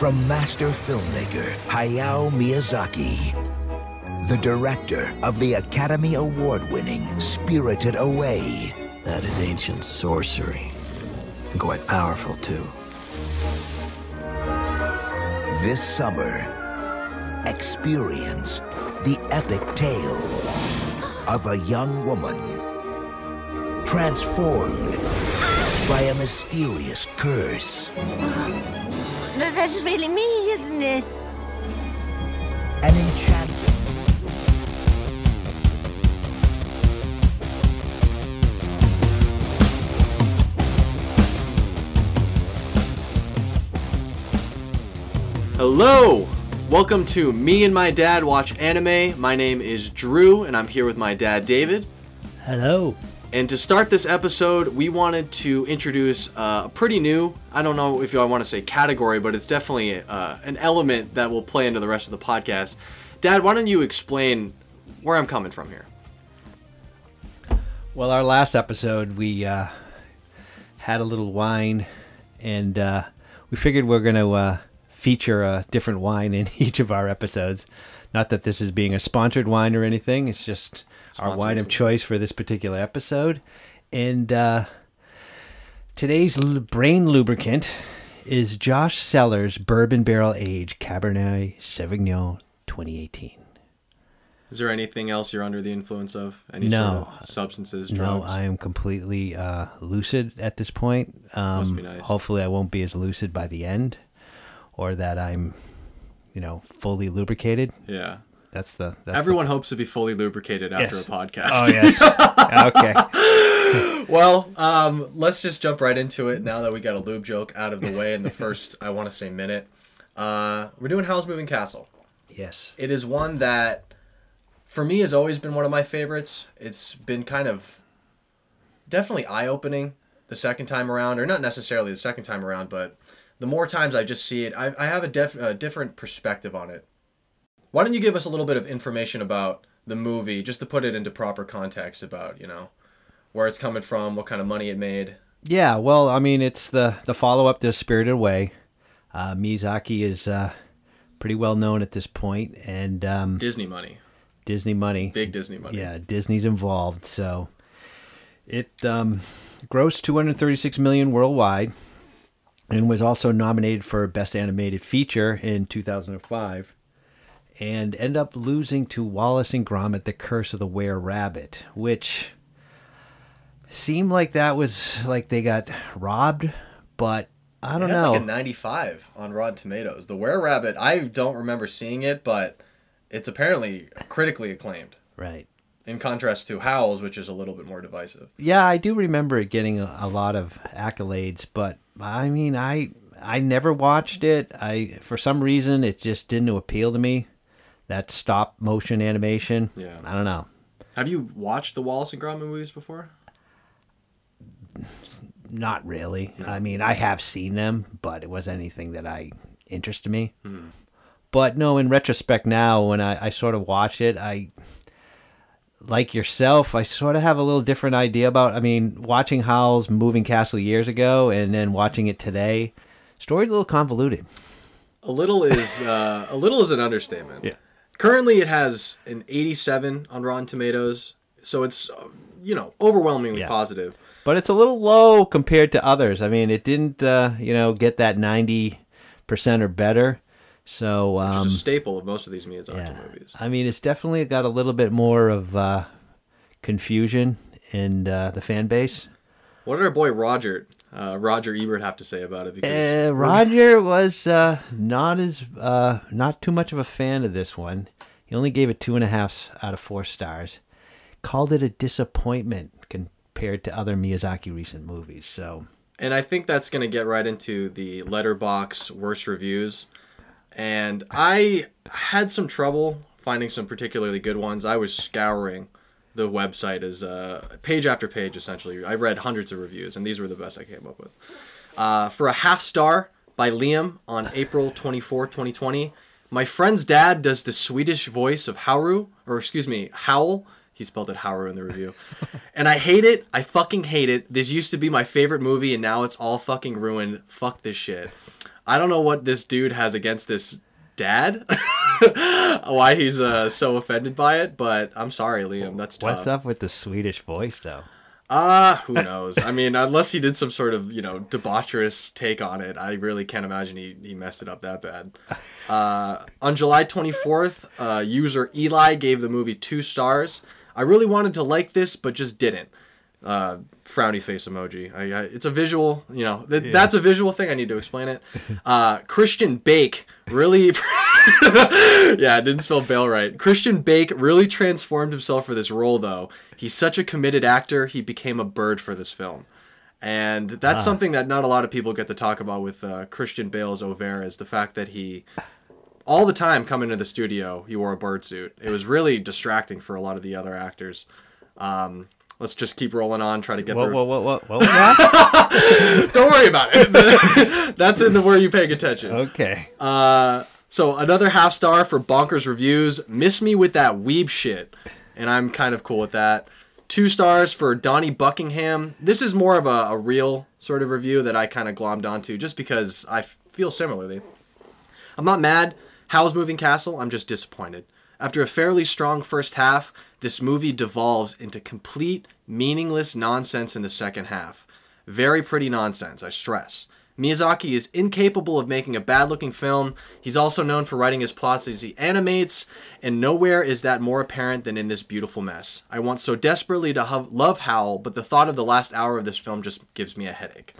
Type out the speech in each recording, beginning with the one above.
from master filmmaker Hayao Miyazaki, the director of the Academy Award winning Spirited Away. That is ancient sorcery. And quite powerful, too. This summer, experience the epic tale of a young woman transformed by a mysterious curse. No, That's really me, isn't it? An enchanted Hello! Welcome to Me and My Dad Watch Anime. My name is Drew, and I'm here with my dad, David. Hello. And to start this episode, we wanted to introduce uh, a pretty new, I don't know if I want to say category, but it's definitely uh, an element that will play into the rest of the podcast. Dad, why don't you explain where I'm coming from here? Well, our last episode, we uh, had a little wine, and uh, we figured we're going to uh, feature a different wine in each of our episodes. Not that this is being a sponsored wine or anything, it's just our wine of choice for this particular episode. And uh, today's l- brain lubricant is Josh Cellars Bourbon Barrel Age Cabernet Sauvignon 2018. Is there anything else you're under the influence of? Any No. sort of substances, No. I am completely uh, lucid at this point. Um, Must be nice. Hopefully, I won't be as lucid by the end, or that I'm, you know, fully lubricated. Yeah. That's the that's Everyone hopes to be fully lubricated after Yes. a podcast. Oh yes. okay. Well, um, let's just jump right into it now that we got a lube joke out of the way in the first, I want to say, minute. Uh, we're doing Howl's Moving Castle. Yes. It is one that, for me, has always been one of my favorites. It's been kind of definitely eye opening the second time around, or not necessarily the second time around, but the more times I just see it, I, I have a, def, a different perspective on it. Why don't you give us a little bit of information about the movie, just to put it into proper context about, you know, where it's coming from, what kind of money it made? Yeah. Well, I mean, it's the the follow up to Spirited Away. Uh, Miyazaki is uh, pretty well known at this point, and um, Disney money. Disney money. Big Disney money. Yeah, Disney's involved, so it um, grossed 236 million worldwide, and was also nominated for Best Animated Feature in 2005, and end up losing to Wallace and Gromit: The Curse of the Were Rabbit, which seemed like that was like they got robbed, but I don't it has know. like a 95 on Rotten Tomatoes. The Were Rabbit, I don't remember seeing it, but it's apparently critically acclaimed. right. In contrast to Howl's, which is a little bit more divisive. Yeah, I do remember it getting a, a lot of accolades, but I mean, I I never watched it. I for some reason it just didn't appeal to me. That stop motion animation. Yeah. I don't know. Have you watched the Wallace and Gromit movies before? Not really. I mean, I have seen them, but it wasn't anything that I interested me. But no, in retrospect now, when I, I sort of watch it, I like yourself, I sort of have a little different idea about. I mean, watching Howl's Moving Castle years ago and then watching it today, story's a little convoluted. A little is uh, a little is an understatement. Yeah. Currently, it has an 87 on Rotten Tomatoes, so it's uh, you know overwhelmingly Yeah. positive. But it's a little low compared to others. I mean, it didn't, uh, you know, get that ninety percent or better. So Which um, is a staple of most of these Miyazaki Yeah. movies. I mean, it's definitely got a little bit more of uh, confusion in uh, the fan base. What did our boy Roger, uh, Roger Ebert, have to say about it? Because Uh, Roger was uh, not as uh, not too much of a fan of this one. He only gave it two and a half out of four stars. Called it a disappointment compared to other Miyazaki recent movies. So and I think that's going to get right into the Letterboxd worst reviews. And I had some trouble finding some particularly good ones. I was scouring the website is uh, page after page, essentially. I've read hundreds of reviews, and these were the best I came up with. Uh, for a half star by Liam on April 24, 2020. My friend's dad does the Swedish voice of Haru, or excuse me, Howl. He spelled it Haru in the review. and I hate it. I fucking hate it. This used to be my favorite movie, and now it's all fucking ruined. Fuck this shit. I don't know what this dude has against this dad. Why he's uh, so offended by it, but I'm sorry, Liam. That's tough. What's up with the Swedish voice, though? Ah, who knows? I mean, unless he did some sort of you know debaucherous take on it, I really can't imagine he, he messed it up that bad. Uh, on July 24th, uh, user Eli gave the movie two stars. I really wanted to like this, but just didn't. Uh, frowny face emoji. I, I, it's a visual, you know, th- that's a visual thing. I need to explain it. Uh, Christian Bake really, yeah, I didn't spell Bale right. Christian Bake really transformed himself for this role, though. He's such a committed actor. He became a bird for this film. And that's something that not a lot of people get to talk about with uh, Christian Bale's oeuvre is the fact that he, all the time coming to the studio, he wore a bird suit. It was really distracting for a lot of the other actors. Um, let's just keep rolling on, try to get Whoa, the. whoa, whoa, whoa, that? Don't worry about it. that's in the where you paying attention. okay. Uh, so another half star for bonkers reviews. Miss me with that weeb shit, and I'm kind of cool with that. Two stars for Donnie Buckingham. This is more of a, a real sort of review that I kind of glommed onto, just because I f- feel similarly. I'm not mad. Howl's Moving Castle. I'm just disappointed. After a fairly strong first half, this movie devolves into complete, meaningless nonsense in the second half. Very pretty nonsense, I stress. Miyazaki is incapable of making a bad looking film. He's also known for writing his plots as he animates, and nowhere is that more apparent than in this beautiful mess. I want so desperately to love Howl, but the thought of the last hour of this film just gives me a headache.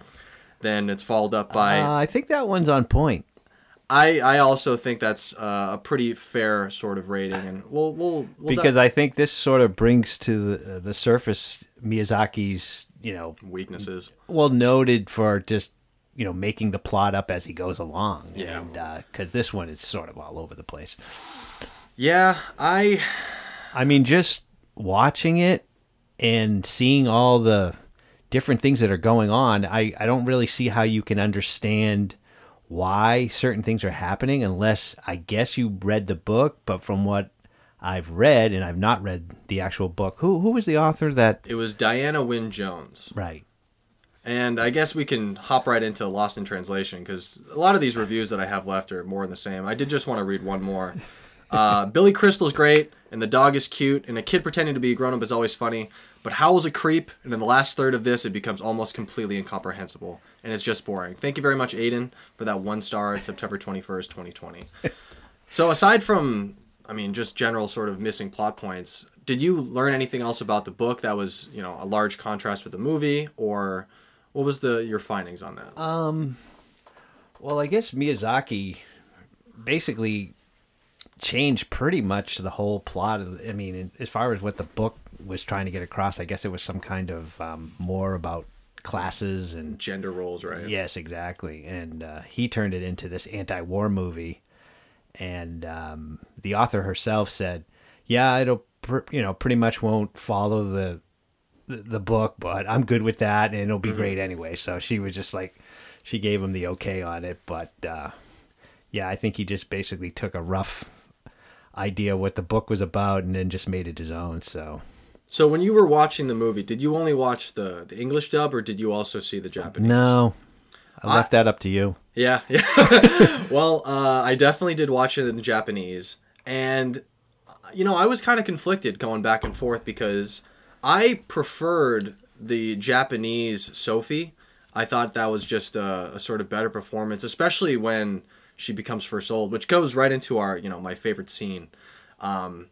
Then it's followed up by. Uh, I think that one's on point. I, I also think that's uh, a pretty fair sort of rating, and we'll we'll, we'll because I think this sort of brings to the, the surface Miyazaki's, you know, weaknesses. well noted for just you know making the plot up as he goes along. Yeah. because this one is sort of all over the place. Yeah, I I mean, just watching it and seeing all the different things that are going on, I, I don't really see how you can understand why certain things are happening unless I guess you read the book. But from what I've read, and I've not read the actual book, who who was the author that? it was Diana Wynne Jones, Right. and I guess we can hop right into Lost in Translation because a lot of these reviews that I have left are more in the same. I did just want to read one more. Uh, Billy Crystal's great, and the dog is cute, and a kid pretending to be a grown up is always funny. But Howl's a creep, and in the last third of this, it becomes almost completely incomprehensible, and it's just boring. Thank you very much, Aiden, for that one star at September 21st, 2020. so, aside from, I mean, just general sort of missing plot points, did you learn anything else about the book that was, you know, a large contrast with the movie, or what was the your findings on that? Um, well, I guess Miyazaki basically changed pretty much the whole plot. Of, I mean, as far as what the book was trying to get across, I guess it was some kind of um, more about classes and Gender roles, right? yes, exactly. And uh, he turned it into this anti-war movie. And um, the author herself said, "Yeah, it'll pr- you know pretty much won't follow the the, the book, but I'm good with that, and it'll be great anyway." So she was just like, she gave him the okay on it, but uh, yeah, I think he just basically took a rough idea what the book was about and then just made it his own. So So when you were watching the movie, did you only watch the, the English dub or did you also see the Japanese? no, I left that up to you. Yeah, yeah. well, uh, I definitely did watch it in Japanese, and you know I was kind of conflicted going back and forth because I preferred the Japanese Sophie. I thought that was just a, a sort of better performance, especially when she becomes first old, which goes right into our you know my favorite scene. Um,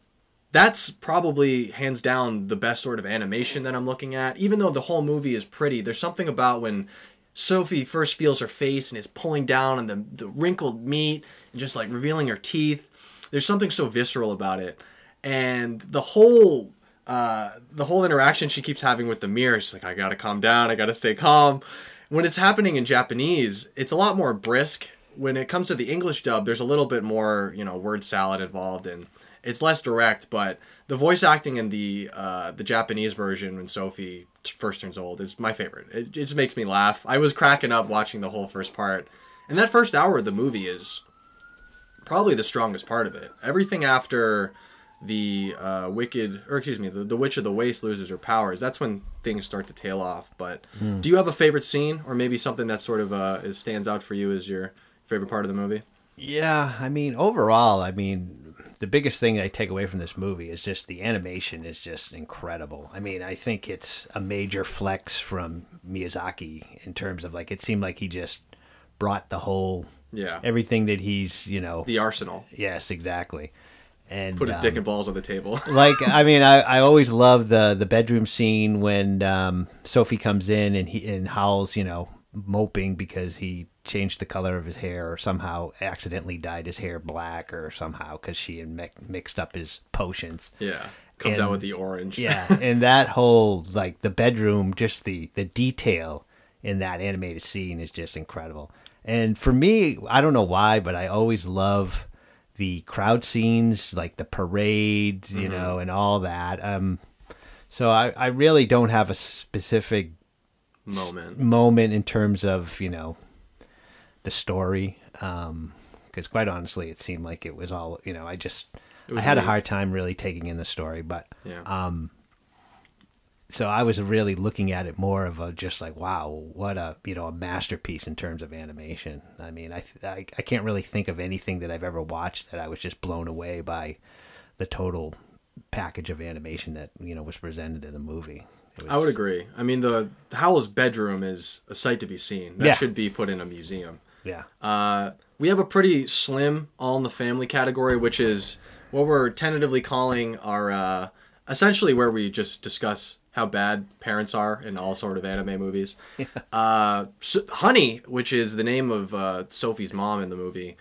that's probably hands down the best sort of animation that I'm looking at. Even though the whole movie is pretty, there's something about when Sophie first feels her face and is pulling down on the, the wrinkled meat and just like revealing her teeth. There's something so visceral about it. And the whole uh, the whole interaction she keeps having with the mirror, she's like, I gotta calm down, I gotta stay calm. When it's happening in Japanese, it's a lot more brisk. When it comes to the English dub, there's a little bit more, you know, word salad involved and it's less direct, but the voice acting in the uh, the Japanese version when Sophie first turns old is my favorite. It, it just makes me laugh. I was cracking up watching the whole first part, and that first hour of the movie is probably the strongest part of it. Everything after the uh, wicked, or excuse me, the, the witch of the waste loses her powers. That's when things start to tail off. But do you have a favorite scene, or maybe something that sort of uh, is, stands out for you as your favorite part of the movie? Yeah, I mean, overall, I mean, the biggest thing I take away from this movie is just the animation is just incredible. I mean, I think it's a major flex from Miyazaki in terms of like it seemed like he just brought the whole Yeah, everything that he's, you know, the arsenal. yes, exactly. And Put his um, dick and balls on the table. like I mean, I, I always love the the bedroom scene when um, Sophie comes in and he and Howl's you know moping because he changed the color of his hair or somehow accidentally dyed his hair black or somehow because she had mi- mixed up his potions. yeah, comes And- out with the orange. Yeah, and that whole like the bedroom, just the the detail in that animated scene is just incredible. And for me, I don't know why, but I always love the crowd scenes, like the parades, you know, and all that. Um, so I, I really don't have a specific moment. moment in terms of you know the story because quite honestly it seemed like it was all you know i just i had a hard time really taking in the story but Yeah. um so i was really looking at it more of a just like wow what a you know a masterpiece in terms of animation i mean i i, I can't really think of anything that i've ever watched that i was just blown away by the total package of animation that you know was presented in the movie was, I would agree. I mean, the Howl's bedroom is a sight to be seen. That Yeah. should be put in a museum. yeah Uh, we have a pretty slim all in the family category, which is what we're tentatively calling our uh, essentially where we just discuss how bad parents are in all sort of anime movies. Uh, so, Honey, which is the name of uh, Sophie's mom in the movie,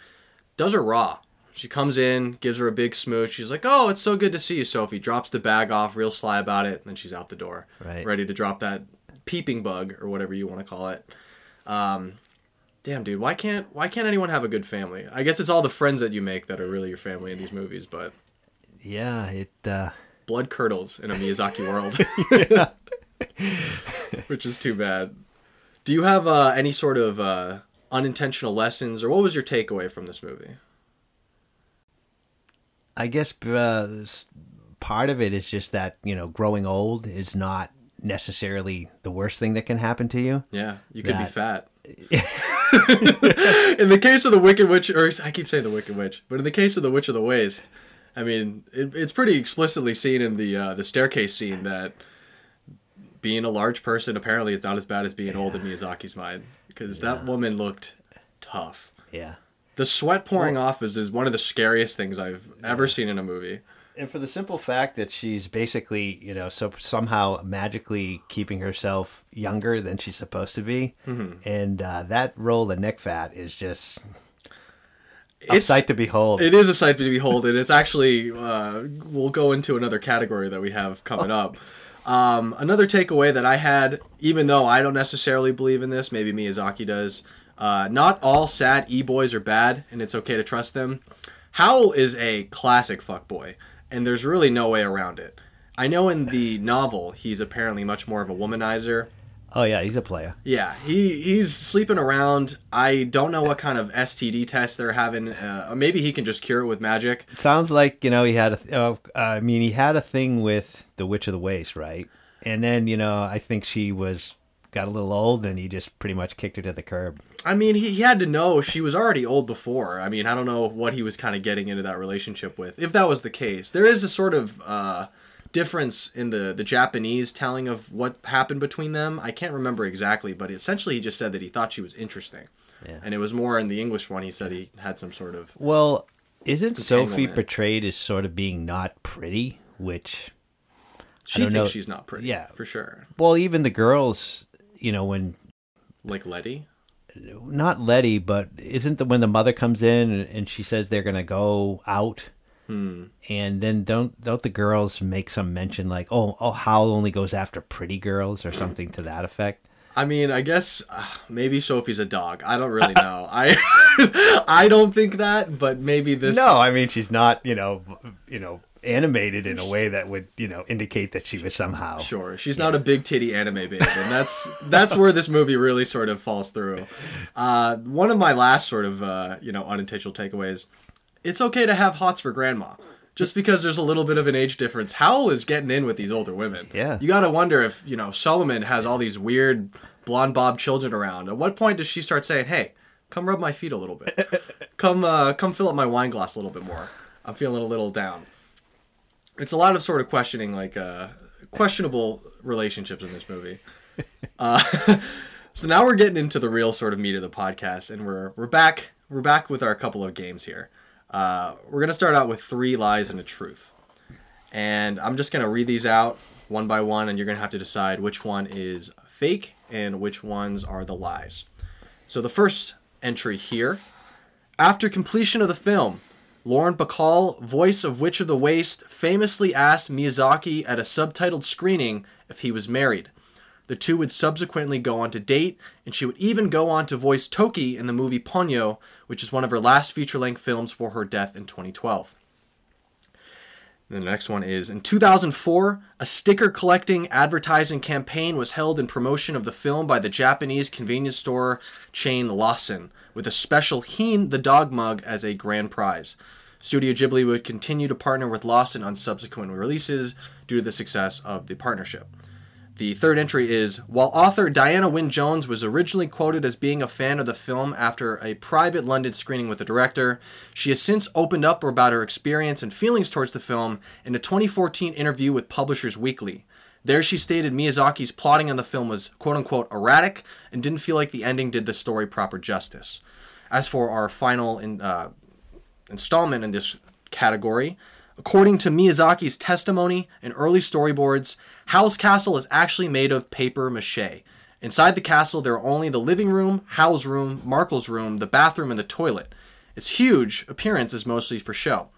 does her raw. She comes in, gives her a big smooch. She's like, "Oh, it's so good to see you, Sophie." Drops the bag off, real sly about it, and then she's out the door, Right. ready to drop that peeping bug or whatever you want to call it. Um, damn, dude, why can't why can't anyone have a good family? I guess it's all the friends that you make that are really your family in these movies, but yeah it uh blood curdles in a Miyazaki world, which is too bad. Do you have uh, any sort of uh, unintentional lessons, or what was your takeaway from this movie? I guess uh, part of it is just that you know growing old is not necessarily the worst thing that can happen to you. Yeah, you could be fat. in the case of the Wicked Witch, or I keep saying the Wicked Witch, but in the case of the Witch of the Waste, I mean, it, it's pretty explicitly seen in the uh, the staircase scene that being a large person apparently is not as bad as being old in Miyazaki's mind, because that woman looked tough. Yeah. The sweat pouring off is, is one of the scariest things I've ever seen in a movie. And for the simple fact that she's basically, you know, so somehow magically keeping herself younger than she's supposed to be, and uh, that roll of neck fat is just a It's sight to behold. It is a sight to behold, and it's actually uh, we'll go into another category that we have coming up. Um, another takeaway that I had, even though I don't necessarily believe in this, maybe Miyazaki does. Uh, not all sad e boys are bad, and it's okay to trust them. Howl is a classic fuckboy, and there's really no way around it. I know in the novel he's apparently much more of a womanizer, oh yeah, he's a player. yeah, he he's sleeping around. I don't know what kind of STD test they're having. Uh, maybe he can just cure it with magic. Sounds like you know he had a. Uh, I mean, he had a thing with the Witch of the Waste, right? And then you know, I think she was got a little old, and he just pretty much kicked her to the curb. I mean, he, he had to know she was already old before. I mean, I don't know what he was kind of getting into that relationship with. If that was the case, there is a sort of uh, difference in the the Japanese telling of what happened between them. I can't remember exactly, but essentially he just said that he thought she was interesting. Yeah. And it was more in the English one. He said he had some sort of Well, isn't Sophie portrayed as sort of being not pretty? Which, she thinks know. she's not pretty. Yeah. for sure. well, even the girls, you know, when Like Letty. not Letty, but isn't the when the mother comes in and, and she says they're gonna go out, Hmm. and then don't don't the girls make some mention like, oh, oh, Howl only goes after pretty girls or something to that effect? I mean, I guess uh, maybe Sophie's a dog. I don't really know. I I don't think that, but maybe this. No, I mean she's not, you know, you know, animated in a way that would, you know, indicate that she was somehow. Sure, she's not a big titty anime babe, and that's that's where this movie really sort of falls through. Uh, one of my last sort of uh, you know unintentional takeaways: it's okay to have hots for grandma. just because there's a little bit of an age difference. Howl is getting in with these older women. Yeah. You got to wonder if, you know, Suliman has all these weird blonde bob children around. At what point does she start saying, "Hey, come rub my feet a little bit. come uh come fill up my wine glass a little bit more. I'm feeling a little down." It's a lot of sort of questioning like uh questionable relationships in this movie. Uh so now we're getting into the real sort of meat of the podcast and we're we're back we're back with our couple of games here. Uh, we're gonna start out with three lies and a truth, and I'm just gonna read these out one by one, and you're gonna have to decide which one is fake and which ones are the lies. So the first entry here, after completion of the film, Lauren Bacall, voice of Witch of the Waste, famously asked Miyazaki at a subtitled screening if he was married. The two would subsequently go on to date, and she would even go on to voice Toki in the movie Ponyo, which is one of her last feature length films for her death in 2012. And the next one is In 2004, a sticker collecting advertising campaign was held in promotion of the film by the Japanese convenience store chain Lawson, with a special Heen the Dog mug as a grand prize. Studio Ghibli would continue to partner with Lawson on subsequent releases due to the success of the partnership. The third entry is While author Diana Wynne Jones was originally quoted as being a fan of the film after a private London screening with the director, she has since opened up about her experience and feelings towards the film in a 2014 interview with Publishers Weekly. There, she stated Miyazaki's plotting on the film was quote unquote erratic and didn't feel like the ending did the story proper justice. As for our final in, uh, installment in this category, According to Miyazaki's testimony and early storyboards, Howl's castle is actually made of paper mache. Inside the castle, there are only the living room, Howl's room, Markl's room, the bathroom, and the toilet. Its huge appearance is mostly for show.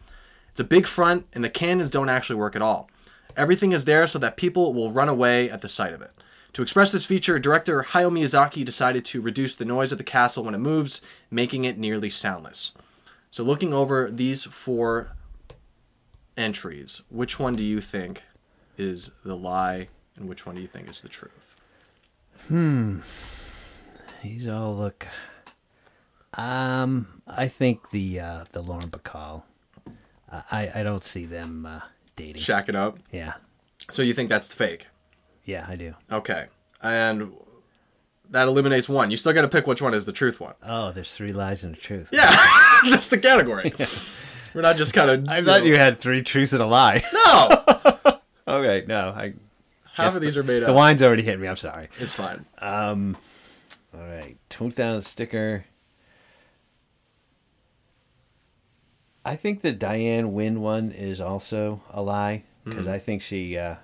It's a big front, and the cannons don't actually work at all. Everything is there so that people will run away at the sight of it. To express this feature, director Hayao Miyazaki decided to reduce the noise of the castle when it moves, making it nearly soundless. So, looking over these four entries, which one do you think is the lie and which one do you think is the truth? Hmm. These all look. Um, I think the uh, the Lauren Bacall. Uh, I I don't see them uh, dating. Shack it up. Yeah, So you think that's the fake? yeah, I do. Okay. And that eliminates one. You still got to pick which one is the truth one. Oh, there's three lies and a truth. Yeah, that's the category. We're not just kind of. I thought you had three truths and a lie. No. okay, no, I. Half of these are made The up. The wine's already hit me. I'm sorry. It's fine. Um, All right, two thousand sticker. I think the Diane Wynn one is also a lie because I think she uh,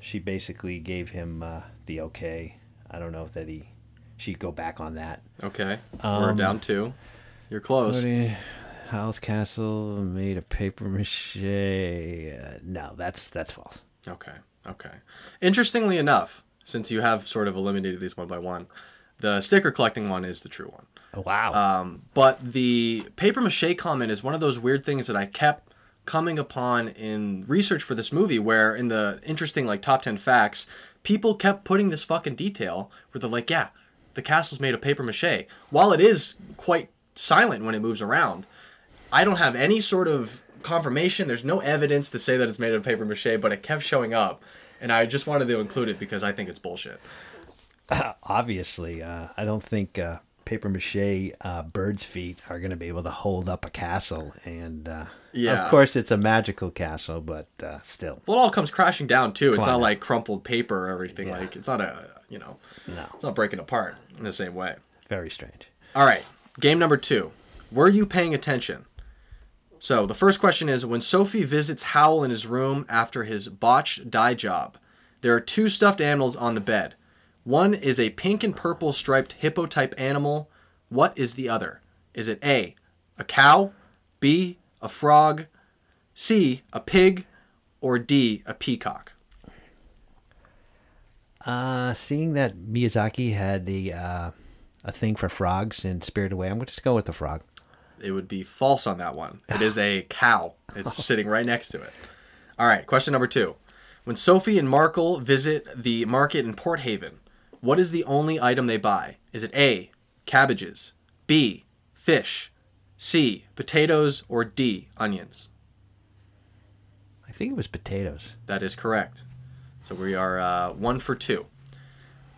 she basically gave him uh, the okay. I don't know if that he she'd go back on that. Okay. We're Um, down two. You're close. House Castle made of paper mache. Uh, no, that's that's false. Okay. Okay. Interestingly enough, since you have sort of eliminated these one by one, the sticker collecting one is the true one. Oh, wow. Um, but the paper mache comment is one of those weird things that I kept coming upon in research for this movie, where in the interesting like top ten facts, people kept putting this fucking detail where they're like, yeah, the castle's made of paper mache. While it is quite silent when it moves around, I don't have any sort of confirmation. There's no evidence to say that it's made of paper mache, but it kept showing up, and I just wanted to include it because I think it's bullshit. Obviously, uh, I don't think uh, paper mache uh, birds' feet are going to be able to hold up a castle. And uh, Yeah. of course, it's a magical castle, but uh, still, Well, it all comes crashing down too. It's Come not like crumpled paper or everything. Yeah. Like it's not a you know, no, it's not breaking apart in the same way. very strange. All right, game number two. Were you paying attention? So the first question is: When Sophie visits Howl in his room after his botched dye job, there are two stuffed animals on the bed. One is a pink and purple striped hippo type animal. What is the other? Is it A, a cow, B, a frog, C, a pig, or D, a peacock? Uh, seeing that Miyazaki had the uh, a thing for frogs in Spirited Away, I'm going to just go with the frog. It would be false on that one. It is a cow. It's sitting right next to it. All right, question number two. When Sophie and Markl visit the market in Port Haven, what is the only item they buy? Is it A, cabbages, B, fish, C, potatoes, or D, onions? I think it was potatoes. That is correct. So we are uh, one for two.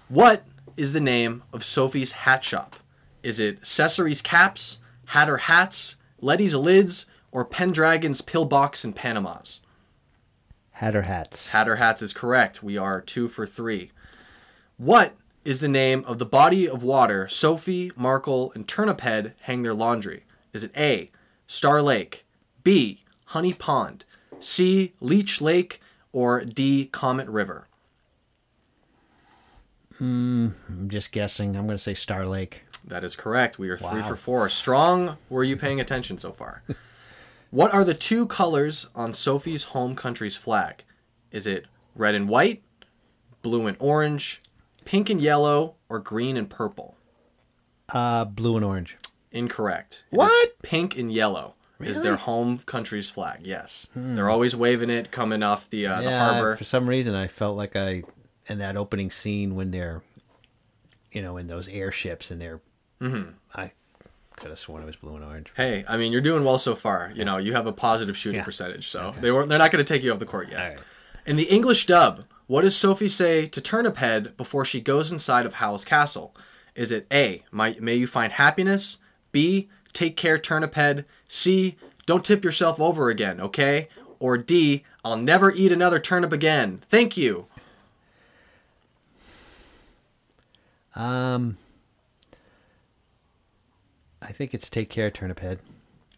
What is the name of Sophie's hat shop? Is it Cessary's Caps, Hatter Hats, Letty's Lids, or Pendragon's Pillbox and Panamas? Hatter hats. Hatter Hats is correct. We are two for three. What is the name of the body of water Sophie, Markl, and Turniphead hang their laundry? Is it A. Star Lake, B. Honey Pond, C. Leech Lake, or D. Comet River? I'm just guessing. I'm going to say Star Lake. That is correct. We are three Wow. for four. Strong. Were you paying attention so far? what are the two colors on Sophie's home country's flag? Is it red and white, blue and orange, pink and yellow, or green and purple? Uh, blue and orange. Incorrect. It What? pink and yellow is their home country's flag. Yes, they're always waving it coming off the uh, the Hmm. harbor. for some reason I felt like I, in that opening scene when they're, you know, in those airships and they're, Mm-hmm. I could have sworn it was blue and orange. Hey, I mean, you're doing well so far. You know, you have a positive shooting Yeah. percentage, so they were they're not going to take you off the court yet. All right. In the English dub, what does Sophie say to Turnip Head before she goes inside of Howl's castle? Is it A, may, may you find happiness? B, take care, Turnip Head. C, don't tip yourself over again, okay? Or D, I'll never eat another turnip again. Thank you. Um, I think it's Take Care, Turnip Head.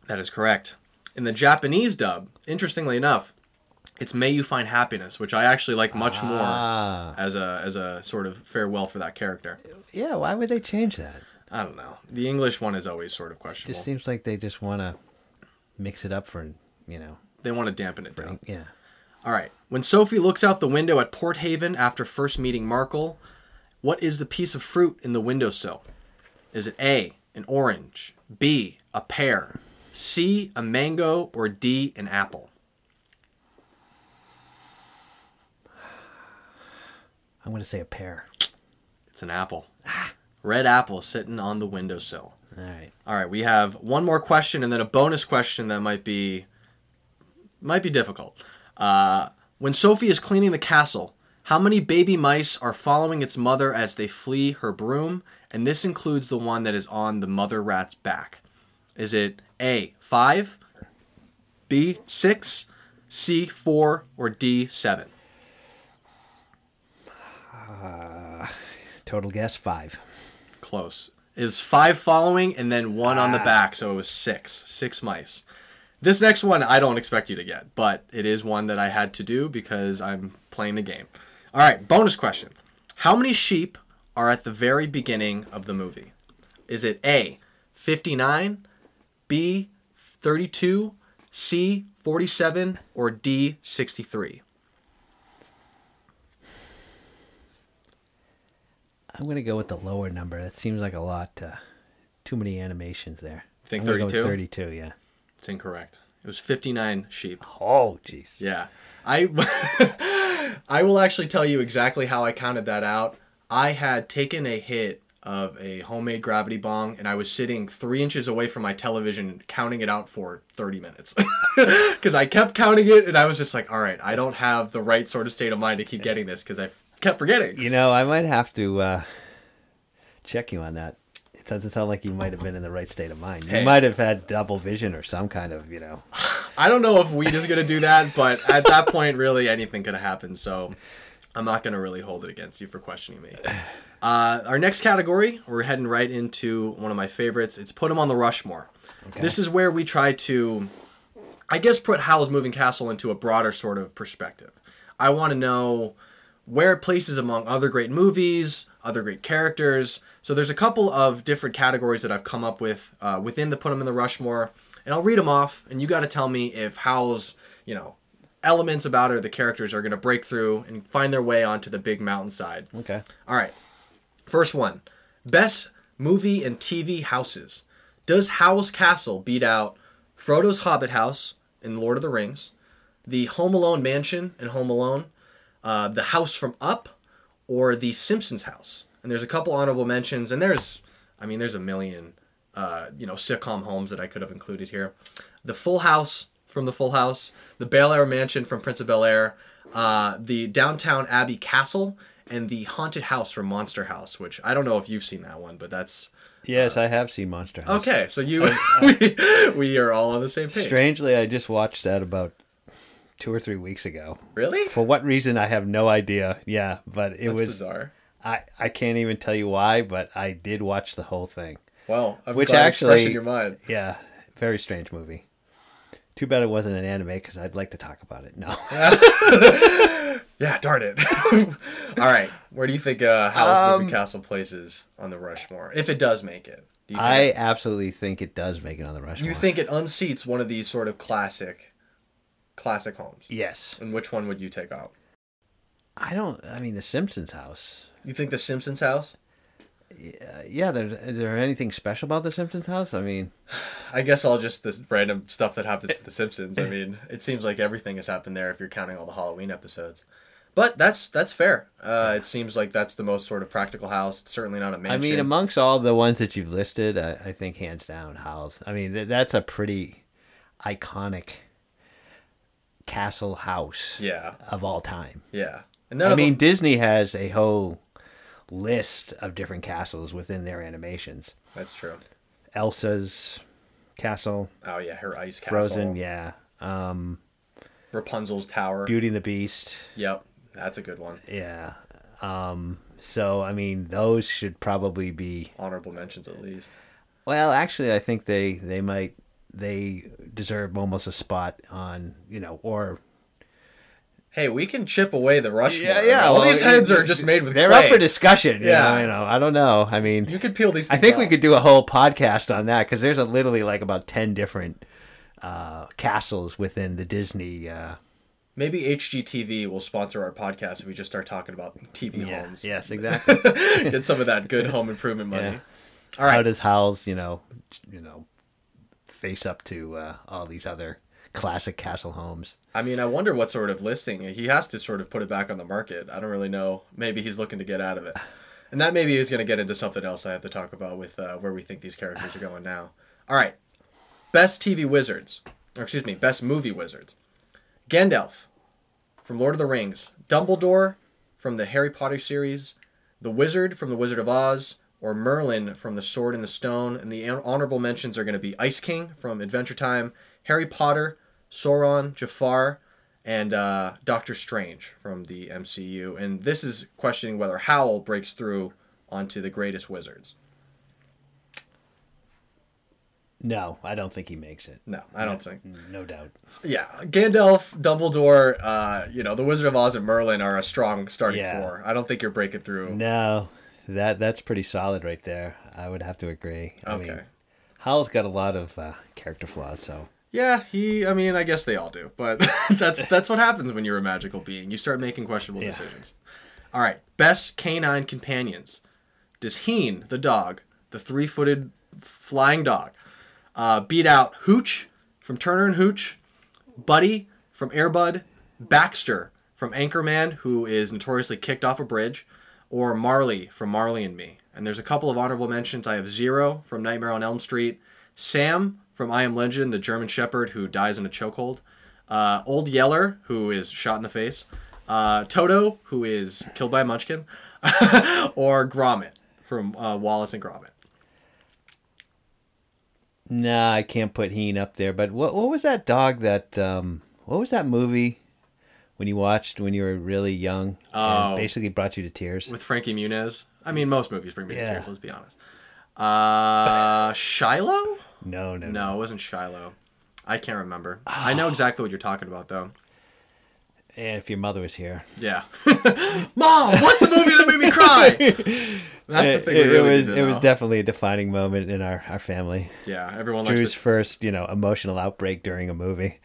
That is correct. In the Japanese dub, interestingly enough, it's May You Find Happiness, which I actually like much more Ah, as a as a sort of farewell for that character. yeah. Why would they change that? I don't know. The English one is always sort of questionable. Just seems like they just want to mix it up for, you know, they want to dampen it down. yeah. All right. When Sophie looks out the window at Port Haven after first meeting Markl, what is the piece of fruit in the windowsill? Is it A, an orange, B, a pear, C, a mango, or D, an apple? I'm going to say a pear. It's an apple. Red apple sitting on the windowsill. All right. All right, we have one more question and then a bonus question that might be might be difficult. Uh, when Sophie is cleaning the castle, how many baby mice are following its mother as they flee her broom? And this includes the one that is on the mother rat's back. Is it A five, B six, C four, or D seven? Total guess five. Close. Is five following and then one on the ah. back, so it was six. Six mice. This next one I don't expect you to get, but it is one that I had to do because I'm playing the game. All right, bonus question. How many sheep are at the very beginning of the movie? Is it A, 59, B, 32, C, 47, or D, 63? I'm going to go with the lower number. That seems like a lot. Uh, too many animations there. Think go with 32? 32, yeah. It's incorrect. It was 59 sheep. Oh, jeez. Yeah. I I will actually tell you exactly how I counted that out. I had taken a hit of a homemade gravity bong and I was sitting three inches away from my television counting it out for 30 minutes. Because I kept counting it and I was just like, all right, I don't have the right sort of state of mind to keep getting this because I f- kept forgetting. You know, I might have to uh, check you on that. It doesn't sound like you might have been in the right state of mind. You Hey. might have had double vision or some kind of, you know. I don't know if weed is going to do that, but at that point, really anything could have happened. So I'm not going to really hold it against you for questioning me. Uh, our next category, we're heading right into one of my favorites. It's Put 'em on the Rushmore. This is where we try to, I guess, put Howl's Moving Castle into a broader sort of perspective. I want to know where it places among other great movies, other great characters. So there's a couple of different categories that I've come up with uh, within the Put 'em in the Rushmore, and I'll read them off, and you got to tell me if Howl's, you know, elements about it or the characters are going to break through and find their way onto the big mountainside. Okay. All right. First one. Best movie and TV houses. Does Howl's Castle beat out Frodo's Hobbit house in Lord of the Rings, the Home Alone mansion in Home Alone, uh, the house from Up, or the Simpsons house? And there's a couple honorable mentions, and there's, I mean, there's a million, uh, you know, sitcom homes that I could have included here. The Full House, from the Full House, the Bel Air Mansion from Prince of Bel Air, uh, the Downton Abbey Castle, and the Haunted House from Monster House. Which I don't know if you've seen that one, but that's Yes, I have seen Monster House. okay. So you, we, we are all on the same page. Strangely, I just watched that about two or three weeks ago. Really? For what reason, I have no idea. Yeah, but it That's was. bizarre. I I can't even tell you why, but I did watch the whole thing. Well, I'm Which actually- your mind. Yeah, very strange movie. Too bad it wasn't an anime because I'd like to talk about it. No, Yeah, darn it. all right, where do you think uh, Howl's Um, Moving Castle places on the Rushmore, if it does make it? Do you think I absolutely think it does make it on the Rushmore. You think it unseats one of these sort of classic, classic homes? Yes. And which one would you take out? I don't. I mean, The Simpsons house. You think the Simpsons house? Yeah, there, is there anything special about The Simpsons house? I mean, I guess all just this random stuff that happens to the Simpsons. I mean, it seems like everything has happened there if you're counting all the Halloween episodes. But that's that's fair. Uh, it seems like that's the most sort of practical house. It's certainly not a mansion. I mean, amongst all the ones that you've listed, I, I think hands down, Howl's. I mean, th- that's a pretty iconic castle house yeah, of all time. yeah. I mean, them- Disney has a whole list of different castles within their animations. that's true. Elsa's castle, Oh yeah, her ice castle. Frozen, yeah. Um, Rapunzel's tower. Beauty and the Beast, Yep, that's a good one. yeah. Um, so I mean, those should probably be. Honorable mentions at least. Well, actually, I think they they might they deserve almost a spot on you know or Hey, we can chip away the Rushmore. yeah yeah. All well, these heads are just made with They're clay. up for discussion. You Yeah. know, you know. I don't know. I mean, You could peel these. I think we could do a whole podcast on that because there's a literally like about ten different uh, castles within the Disney. Uh, Maybe HGTV will sponsor our podcast if we just start talking about TV yeah. homes. Yes, exactly. Get some of that good home improvement money. Yeah. All right. How does Howl's you know you know face up to uh, all these other classic castle homes? I mean, I wonder what sort of listing he has to sort of put it back on the market. I don't really know. Maybe he's looking to get out of it, and that maybe is going to get into something else I have to talk about with uh, where we think these characters are going now. All right, best TV wizards, or excuse me, best movie wizards. Gandalf from Lord of the Rings, Dumbledore from the Harry Potter series, the Wizard from the Wizard of Oz, or Merlin from the Sword and the Stone. And the hon- honorable mentions are going to be Ice King from Adventure Time, Harry Potter, Sauron, Jafar, and uh, Doctor Strange from the MCU. And this is questioning whether Howl breaks through onto the greatest wizards. No, I don't think he makes it. No, I don't think. No doubt. Yeah, Gandalf, Dumbledore, uh, you know, the Wizard of Oz and Merlin are a strong starting Yeah. four. I don't think you're breaking through. No, that that's pretty solid right there. I would have to agree. I Okay. mean, Howl's got a lot of uh, character flaws, so Yeah, he. I mean, I guess they all do, but that's that's what happens when you're a magical being. You start making questionable Yeah. decisions. All right, best canine companions. Does Heen, the dog, the three-footed flying dog, uh, beat out Hooch from Turner and Hooch, Buddy from Airbud, Baxter from Anchorman, who is notoriously kicked off a bridge, or Marley from Marley and Me? And there's a couple of honorable mentions. I have Zero from Nightmare on Elm Street, Sam from I Am Legend, the German Shepherd who dies in a chokehold, uh, Old Yeller, who is shot in the face, uh, Toto, who is killed by a munchkin, or Gromit from uh, Wallace and Gromit. nah, I can't put Heen up there. But what what was that dog that um what was that movie when you watched when you were really young Oh. and basically brought you to tears? with Frankie Muniz. I mean, most movies bring me to tears. Let's be honest. Uh, Shiloh? No, no, No, it wasn't Shiloh. I can't remember. I know exactly what you're talking about, though. And if your mother was here, Yeah. Mom, what's the movie that made me cry? That's the it, thing. we it- it was it was definitely a defining moment in our our family. Yeah, everyone likes Drew's first, you know, emotional outbreak during a movie.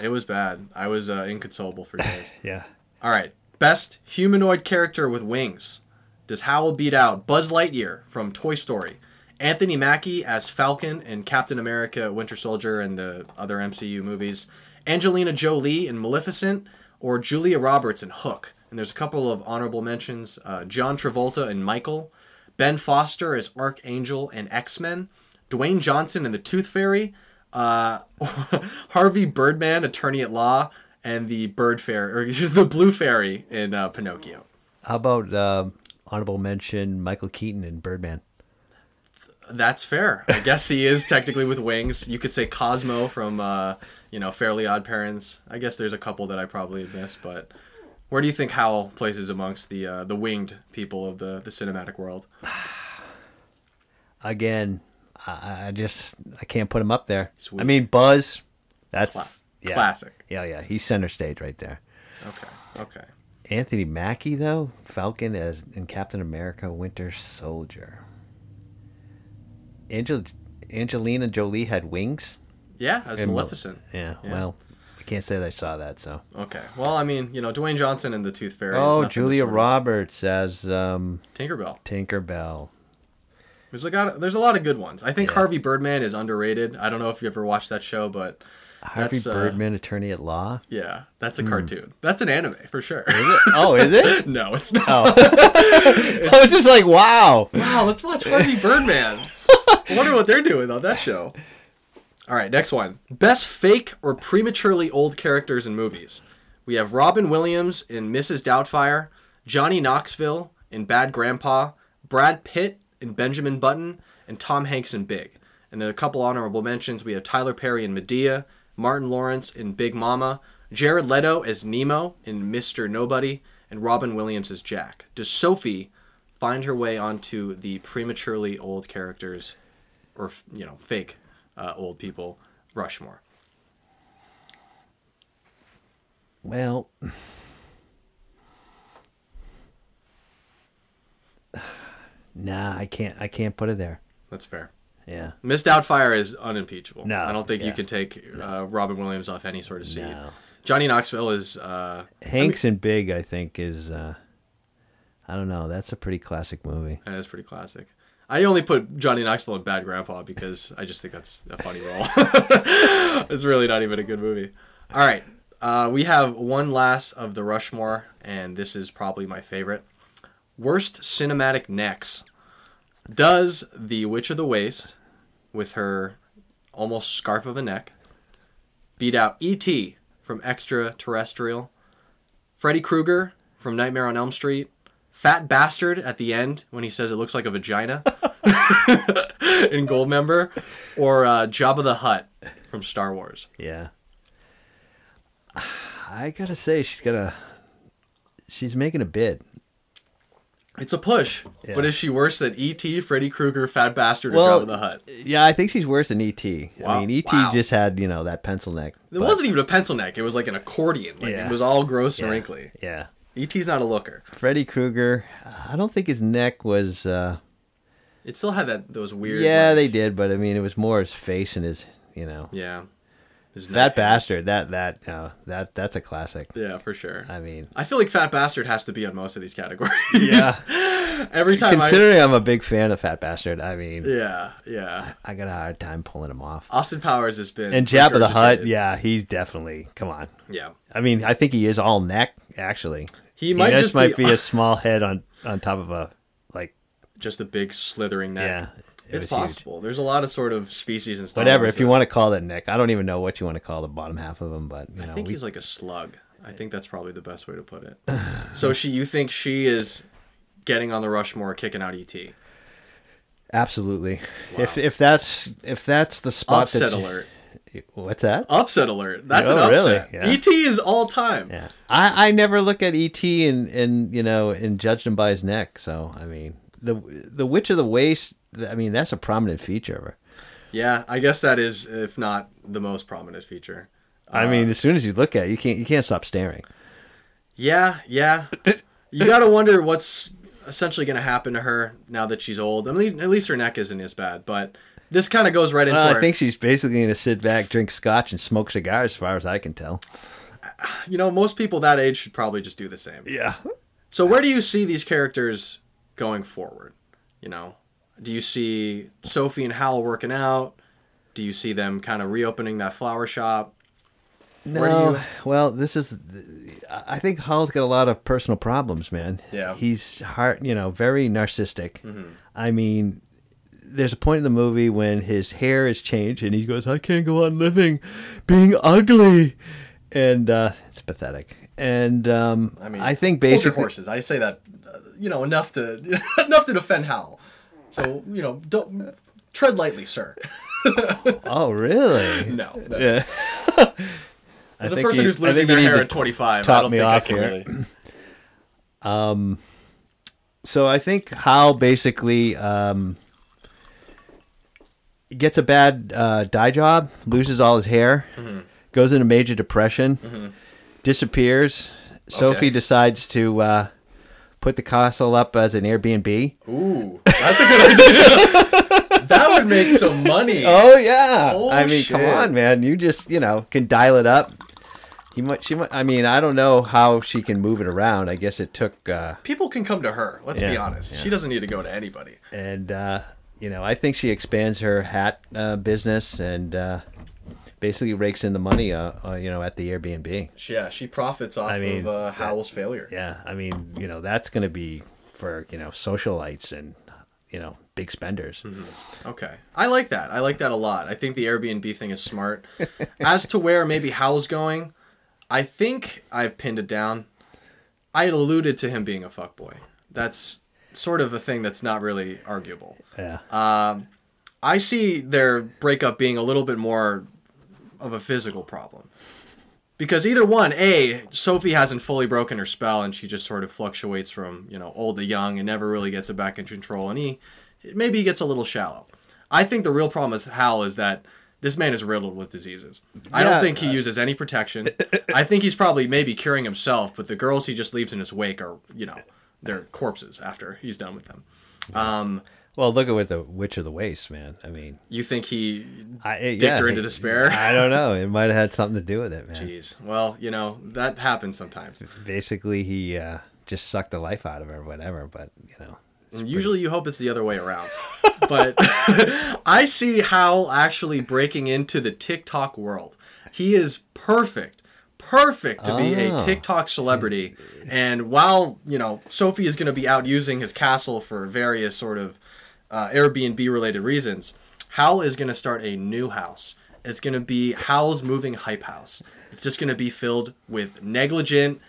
It was bad. I was uh, inconsolable for days. Yeah. All right. Best humanoid character with wings. Does Howl beat out Buzz Lightyear from Toy Story? Anthony Mackie as Falcon in Captain America Winter Soldier and the other MCU movies? Angelina Jolie in Maleficent? Or Julia Roberts in Hook? And there's a couple of honorable mentions uh, John Travolta in Michael, Ben Foster as Archangel in X Men, Dwayne Johnson in The Tooth Fairy, Uh, Harvey Birdman, attorney at law, and the bird fairy or the blue fairy in uh, Pinocchio. How about uh, honorable mention Michael Keaton in Birdman? That's fair. I guess he is technically with wings. You could say Cosmo from uh, you know Fairly Odd Parents. I guess there's a couple that I probably missed, but where do you think Howl places amongst the uh, the winged people of the the cinematic world? Again, I, I just I can't put him up there. Sweet. I mean Buzz, that's Cla- yeah. classic. Yeah, yeah, he's center stage right there. Okay, okay. Anthony Mackie though, Falcon as in Captain America: Winter Soldier. Angel, Angelina Jolie had wings. Yeah, as And Mal- Maleficent. Yeah, Yeah. well, I can't say that I saw that. So. Okay. Well, I mean, you know, Dwayne Johnson and the Tooth Fairy. Oh, Julia Roberts as um, Tinkerbell. Tinkerbell. There's a lot. There's a lot of good ones. I think Yeah. Harvey Birdman is underrated. I don't know if you ever watched that show, but Harvey That's, uh, Birdman, attorney at law. yeah, that's a cartoon. That's an anime for sure. Oh, is it? no, it's not. Oh. I was just like, wow. Wow, let's watch Harvey Birdman. I wonder what they're doing on that show. All right, next one. Best fake or prematurely old characters in movies. We have Robin Williams in Mrs. Doubtfire, Johnny Knoxville in Bad Grandpa, Brad Pitt in Benjamin Button, and Tom Hanks in Big. And then a couple honorable mentions. We have Tyler Perry in Madea, Martin Lawrence in Big Mama, Jared Leto as Nemo in Mr. Nobody, and Robin Williams as Jack. Does Sophie find her way onto the prematurely old characters, or you know, fake uh, old people Rushmore? Well, nah, I can't. I can't put it there. That's fair. Yeah. Miss Doubtfire is unimpeachable. No, I don't think you can take uh, Robin Williams off any sort of scene. No. Johnny Knoxville is uh, Hanks and Big, I think, is. Uh, I don't know. That's a pretty classic movie. that is pretty classic. I only put Johnny Knoxville in Bad Grandpa because I just think that's a funny role. it's really not even a good movie. All right, uh, we have one last of the Rushmore, and this is probably my favorite. Worst cinematic necks. Does the Witch of the Waste, with her almost scarf of a neck, beat out E.T. from Extraterrestrial, Freddy Krueger from Nightmare on Elm Street, Fat Bastard at the end when he says it looks like a vagina in Goldmember, or uh, Jabba the Hutt from Star Wars? Yeah. I gotta say, she's gonna. She's making a bid. It's a push, Yeah. but is she worse than E.T., Freddy Krueger, Fat Bastard, or Well, Jabba the Hutt? Yeah, I think she's worse than ET. I mean, ET Wow. just had you know that pencil neck. It but- wasn't even a pencil neck; it was like an accordion. Like Yeah. it was all gross and yeah, wrinkly. Yeah. E.T.'s not a looker. Freddy Krueger. I don't think his neck was. Uh, It still had that those weird. yeah, like- they did, but I mean, it was more his face and his, you know, Yeah, His that bastard. That that uh, that that's a classic. Yeah, for sure. I mean, I feel like Fat Bastard has to be on most of these categories. yeah. Every time Considering I... am a big fan of Fat Bastard, I mean, Yeah, yeah. I got a hard time pulling him off. Austin Powers has been. And Jabba the Hutt, yeah, he's definitely. Come on. Yeah. I mean, I think he is all neck. Actually, He might just just might be- be a small head on on top of a like Just a big slithering neck. yeah. it It's was huge. possible. There's a lot of sort of species and stuff. Whatever. If you want to call that Nick, I don't even know what you want to call the bottom half of him, but you I know, think we- he's like a slug. I think that's probably the best way to put it. so she, you think she is getting on the Rushmore, kicking out ET? absolutely. If if that's if that's the spot Upset that you- alert! What's that? Upset alert! That's an Oh, really? upset. Yeah. ET is all time. Yeah, I I never look at ET and and you know and judged him by his neck. So I mean, the the Witch of the Waste. I mean, that's a prominent feature of her. Yeah, I guess that is, if not the most prominent feature. I mean, uh, as soon as you look at it, you can't you can't stop staring. Yeah, yeah. You got to wonder what's essentially going to happen to her now that she's old. At least, at least her neck isn't as bad, but this kind of goes right into Well. I think she's basically going to sit back, drink scotch, and smoke cigars, as far as I can tell. you know, most people that age should probably just do the same. Yeah. So where do you see these characters going forward? You know, do you see Sophie and Howl working out? Do you see them kind of reopening that flower shop? No, you- well, this is. I think Howl's got a lot of personal problems, man. Yeah. he's heart, you know, very narcissistic. Mm-hmm. I mean, there's a point in the movie when his hair is changed and he goes, "I can't go on living being ugly," and uh, it's pathetic. And um, I mean, I think basically, horses. I say that, uh, you know, enough to enough to defend Howl. So you know, don't tread lightly, sir. oh really? no, no. Yeah. As a person who's losing their hair at 25, I don't me think I can here. really. So I think Howl basically um, gets a bad uh, dye job, loses all his hair, Mm-hmm. goes into major depression, disappears. Sophie decides to uh, put the castle up as an Airbnb. Ooh, that's a good idea. that would make some money. Oh yeah! Oh, I mean, come on, man! You just you know can dial it up. He might. She might. I mean, I don't know how she can move it around. I guess it took. Uh, People can come to her. Let's be honest. yeah. She doesn't need to go to anybody. and uh, you know i think she expands her hat uh, business and uh, basically rakes in the money uh, uh, you know at the airbnb yeah, she profits off I mean, of uh, Howl's failure. yeah i mean you know that's going to be for you know socialites and you know big spenders Okay. I like that. I like that a lot. I think the Airbnb thing is smart. As to where maybe Howl's going, I think I've pinned it down. I had alluded to him being a fuckboy. That's sort of a thing that's not really arguable. yeah Um, I see their breakup being a little bit more of a physical problem. Because either one, A, Sophie hasn't fully broken her spell and she just sort of fluctuates from, you know, old to young and never really gets it back in control. And he, maybe he gets a little shallow. I think the real problem with Howl is that this man is riddled with diseases. I don't think he uses any protection. I think he's probably maybe curing himself, but the girls he just leaves in his wake are, you know, they're corpses after he's done with them. Um, well look at what the witch of the waste man i mean you think he I, it, dicked yeah, her into despair? i don't know it might have had something to do with it man Jeez. Well, you know, that happens sometimes. basically he uh, just sucked the life out of her whatever but you know usually you hope it's the other way around. but I see Howl actually breaking into the TikTok world. He is perfect. Perfect to be a Oh. TikTok celebrity. And while, you know, Sophie is going to be out using his castle for various sort of uh, Airbnb related reasons, Howl is going to start a new house. It's going to be Howl's moving hype house. It's just going to be filled with negligent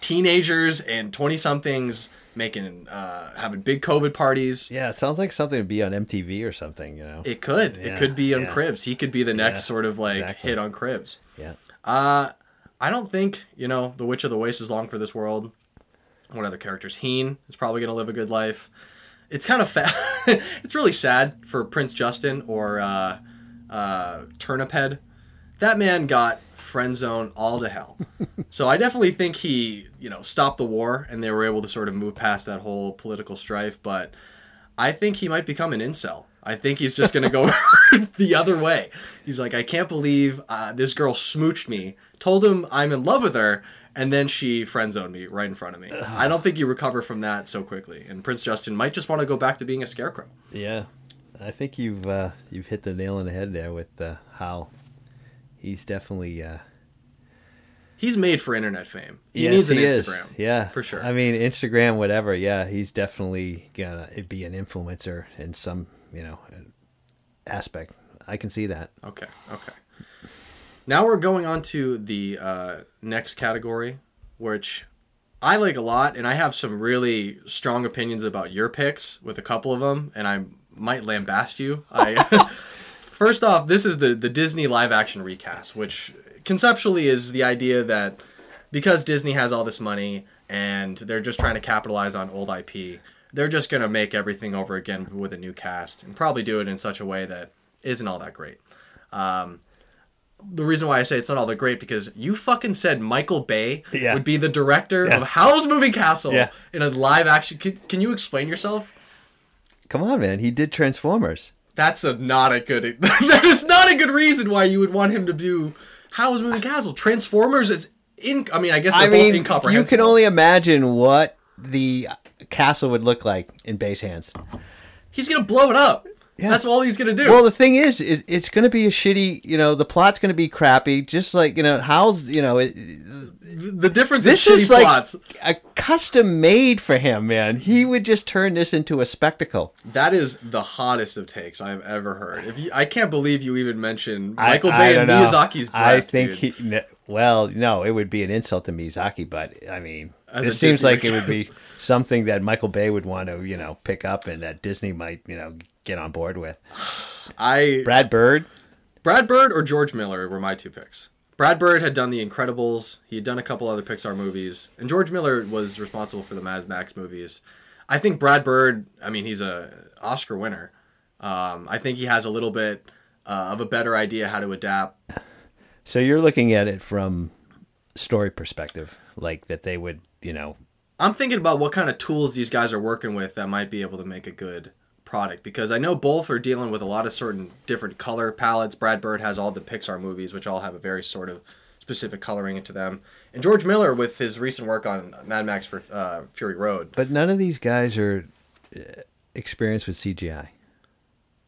teenagers and 20 somethings making uh, having big covid parties yeah it sounds like something to be on mtv or something you know it could Yeah, it could be on yeah. cribs he could be the next Yeah, sort of like exactly. hit on cribs yeah uh i don't think you know the witch of the waste is long for this world what other characters heen is probably going to live a good life it's kind of fa- it's really sad for prince justin or uh uh turnip head that man got friend zone all to hell. so I definitely think he, you know, stopped the war and they were able to sort of move past that whole political strife. But I think he might become an incel. I think he's just going to go the other way. He's like, I can't believe uh, this girl smooched me, told him I'm in love with her, and then she friend zoned me right in front of me. I don't think you recover from that so quickly. And Prince Justin might just want to go back to being a scarecrow. Yeah, I think you've uh, you've hit the nail on the head there with uh, Howl. He's definitely uh, He's made for internet fame. He yes, needs an he is. Instagram. Yeah, for sure. I mean, Instagram, whatever. Yeah, he's definitely gonna be an influencer in some you know aspect. I can see that. Okay, okay. Now we're going on to the uh, next category, which I like a lot, and I have some really strong opinions about your picks with a couple of them, and I might lambast you. I first off, this is the the Disney live action recast, which conceptually is the idea that because Disney has all this money and they're just trying to capitalize on old IP, they're just gonna make everything over again with a new cast and probably do it in such a way that isn't all that great. Um, the reason why I say it's not all that great because you fucking said Michael Bay Yeah. would be the director Yeah. of Howl's Moving Castle Yeah. in a live action. Can, can you explain yourself? Come on, man. He did Transformers. That's a not a good. that is not a good reason why you would want him to do Howl's Moving Castle. Transformers is in. I mean, I guess they're I mean, you can only imagine what the castle would look like in Bay's hands. He's gonna blow it up. Yeah. That's all he's gonna do. Well, the thing is, it, it's going to be a shitty. You know, the plot's going to be crappy. Just like you know, how's You know, it, the difference This is like plots. a custom made for him, man. He would just turn this into a spectacle. That is the hottest of takes I've ever heard. If you, I can't believe you even mentioned Michael I Bay don't and know. Miyazaki's breath. I think dude. he. Well, no, it would be an insult to Miyazaki, but I mean, As it seems Disney like it would be something that Michael Bay would want to, you know, pick up and that Disney might, you know, get on board with. I Brad Bird. Brad Bird or George Miller were my two picks. Brad Bird had done The Incredibles. He had done a couple other Pixar movies, and George Miller was responsible for the Mad Max movies. I think Brad Bird. I mean, he's a Oscar winner. Um, I think he has a little bit uh, of a better idea how to adapt. So you're looking at it from story perspective, like that they would, you know, I'm thinking about what kind of tools these guys are working with that might be able to make a good product because I know both are dealing with a lot of certain different color palettes. Brad Bird has all the Pixar movies, which all have a very sort of specific coloring into them, and George Miller with his recent work on Mad Max for uh, Fury Road. but none of these guys are uh, experienced with CGI.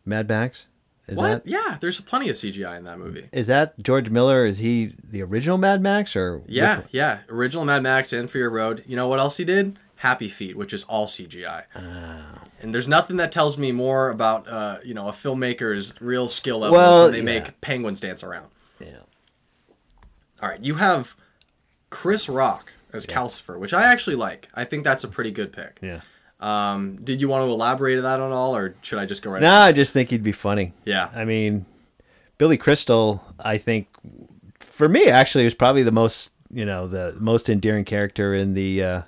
Mad Max, is What? that Yeah, there's plenty of CGI in that movie. is that George Miller? Is he the original Mad Max or Yeah, yeah. Original Mad Max and Fury Road. You know what else he did? Happy Feet, which is all CGI. Ah. And there's nothing that tells me more about uh, you know a filmmaker's real skill levels Well, when they yeah. make penguins dance around. Yeah. All right, you have Chris Rock as Calcifer, which I actually like. I think that's a pretty good pick. Yeah. Um, did you want to elaborate on that at all, or should I just go right? No, I just think he'd be funny. Yeah. I mean, Billy Crystal, I think, for me, actually, was probably the most, you know, the most endearing character in the, uh,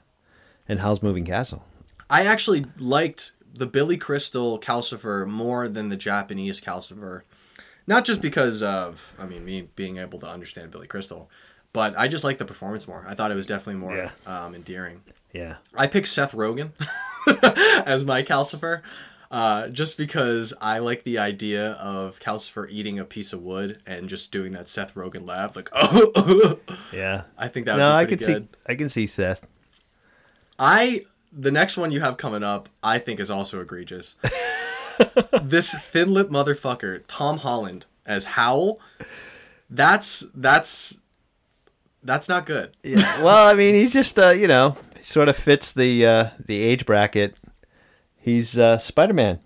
in Howl's Moving Castle. I actually liked the Billy Crystal Calcifer more than the Japanese Calcifer. Not just because of, I mean, me being able to understand Billy Crystal, but I just like the performance more. I thought it was definitely more Yeah. um, endearing. Yeah. I picked Seth Rogen as my Calcifer, uh, just because I like the idea of Calcifer eating a piece of wood and just doing that Seth Rogen laugh, like oh. Yeah. I think that would no, I can good. see, I can see Seth. I the next one you have coming up, I think is also egregious. this thin lip motherfucker, Tom Holland as Howl. That's that's that's not good. Yeah. well, I mean, he's just, uh, you know, he sort of fits the, uh, the age bracket. He's, uh, Spider-Man.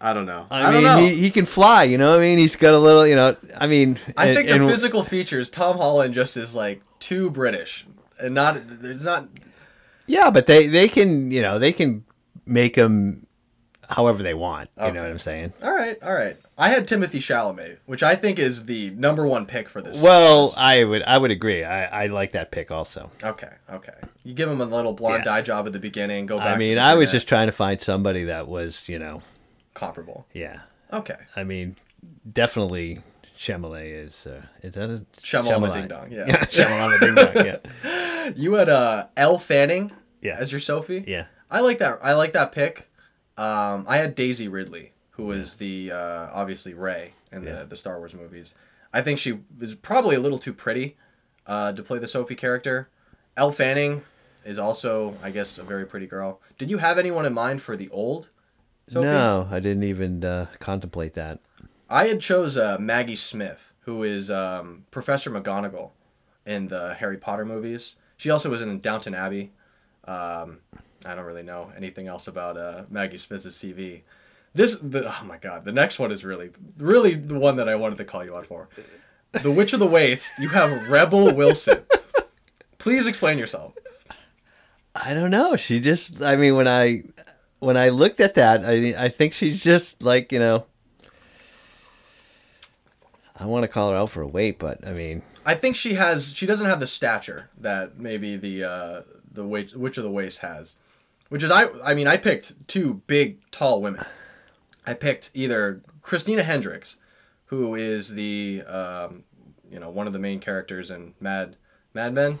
I don't know. I, I, mean, don't know. He, he can fly, you know what I mean? He's got a little, you know, I mean, I and- think the and- physical features, Tom Holland just is like too British and not. It's not. Yeah, but they they can you know they can make them however they want. You know what I'm saying? All right, all right. I had Timothée Chalamet, which I think is the number one pick for this. Well, this- I would I would agree. I, I like that pick also. okay, okay. You give him a little blonde Yeah. dye job at the beginning. Go back. I mean, I was just trying to find somebody that was you know comparable. yeah. Okay. I mean, definitely Chalamet is uh, is that a Shyamalan Ding Dong, yeah. yeah Ding Dong yeah You had uh, Elle Fanning Yeah. as your Sophie. yeah I like that. I like that pick. Um, I had Daisy Ridley, who was the uh, obviously Rey in the the Star Wars movies. I think she was probably a little too pretty uh, to play the Sophie character. Elle Fanning is also, I guess, a very pretty girl. Did you have anyone in mind for the old Sophie? no I didn't even uh, contemplate that. I had chose uh, Maggie Smith, who is um, Professor McGonagall in the Harry Potter movies. She also was in Downton Abbey. Um, I don't really know anything else about uh, Maggie Smith's CV. This, the, oh my god, the next one is really, really the one that I wanted to call you out for. The Witch of the Waste. You have Rebel Wilson. Please explain yourself. I don't know. She just I mean when I when I looked at that I I think she's just like you know. I want to call her out for a weight, but I mean, I think she has. She doesn't have the stature that maybe the uh, the witch, witch of the waste has, which is I. I mean, I picked two big, tall women. I picked either Christina Hendricks, who is the um, you know one of the main characters in Mad Mad Men,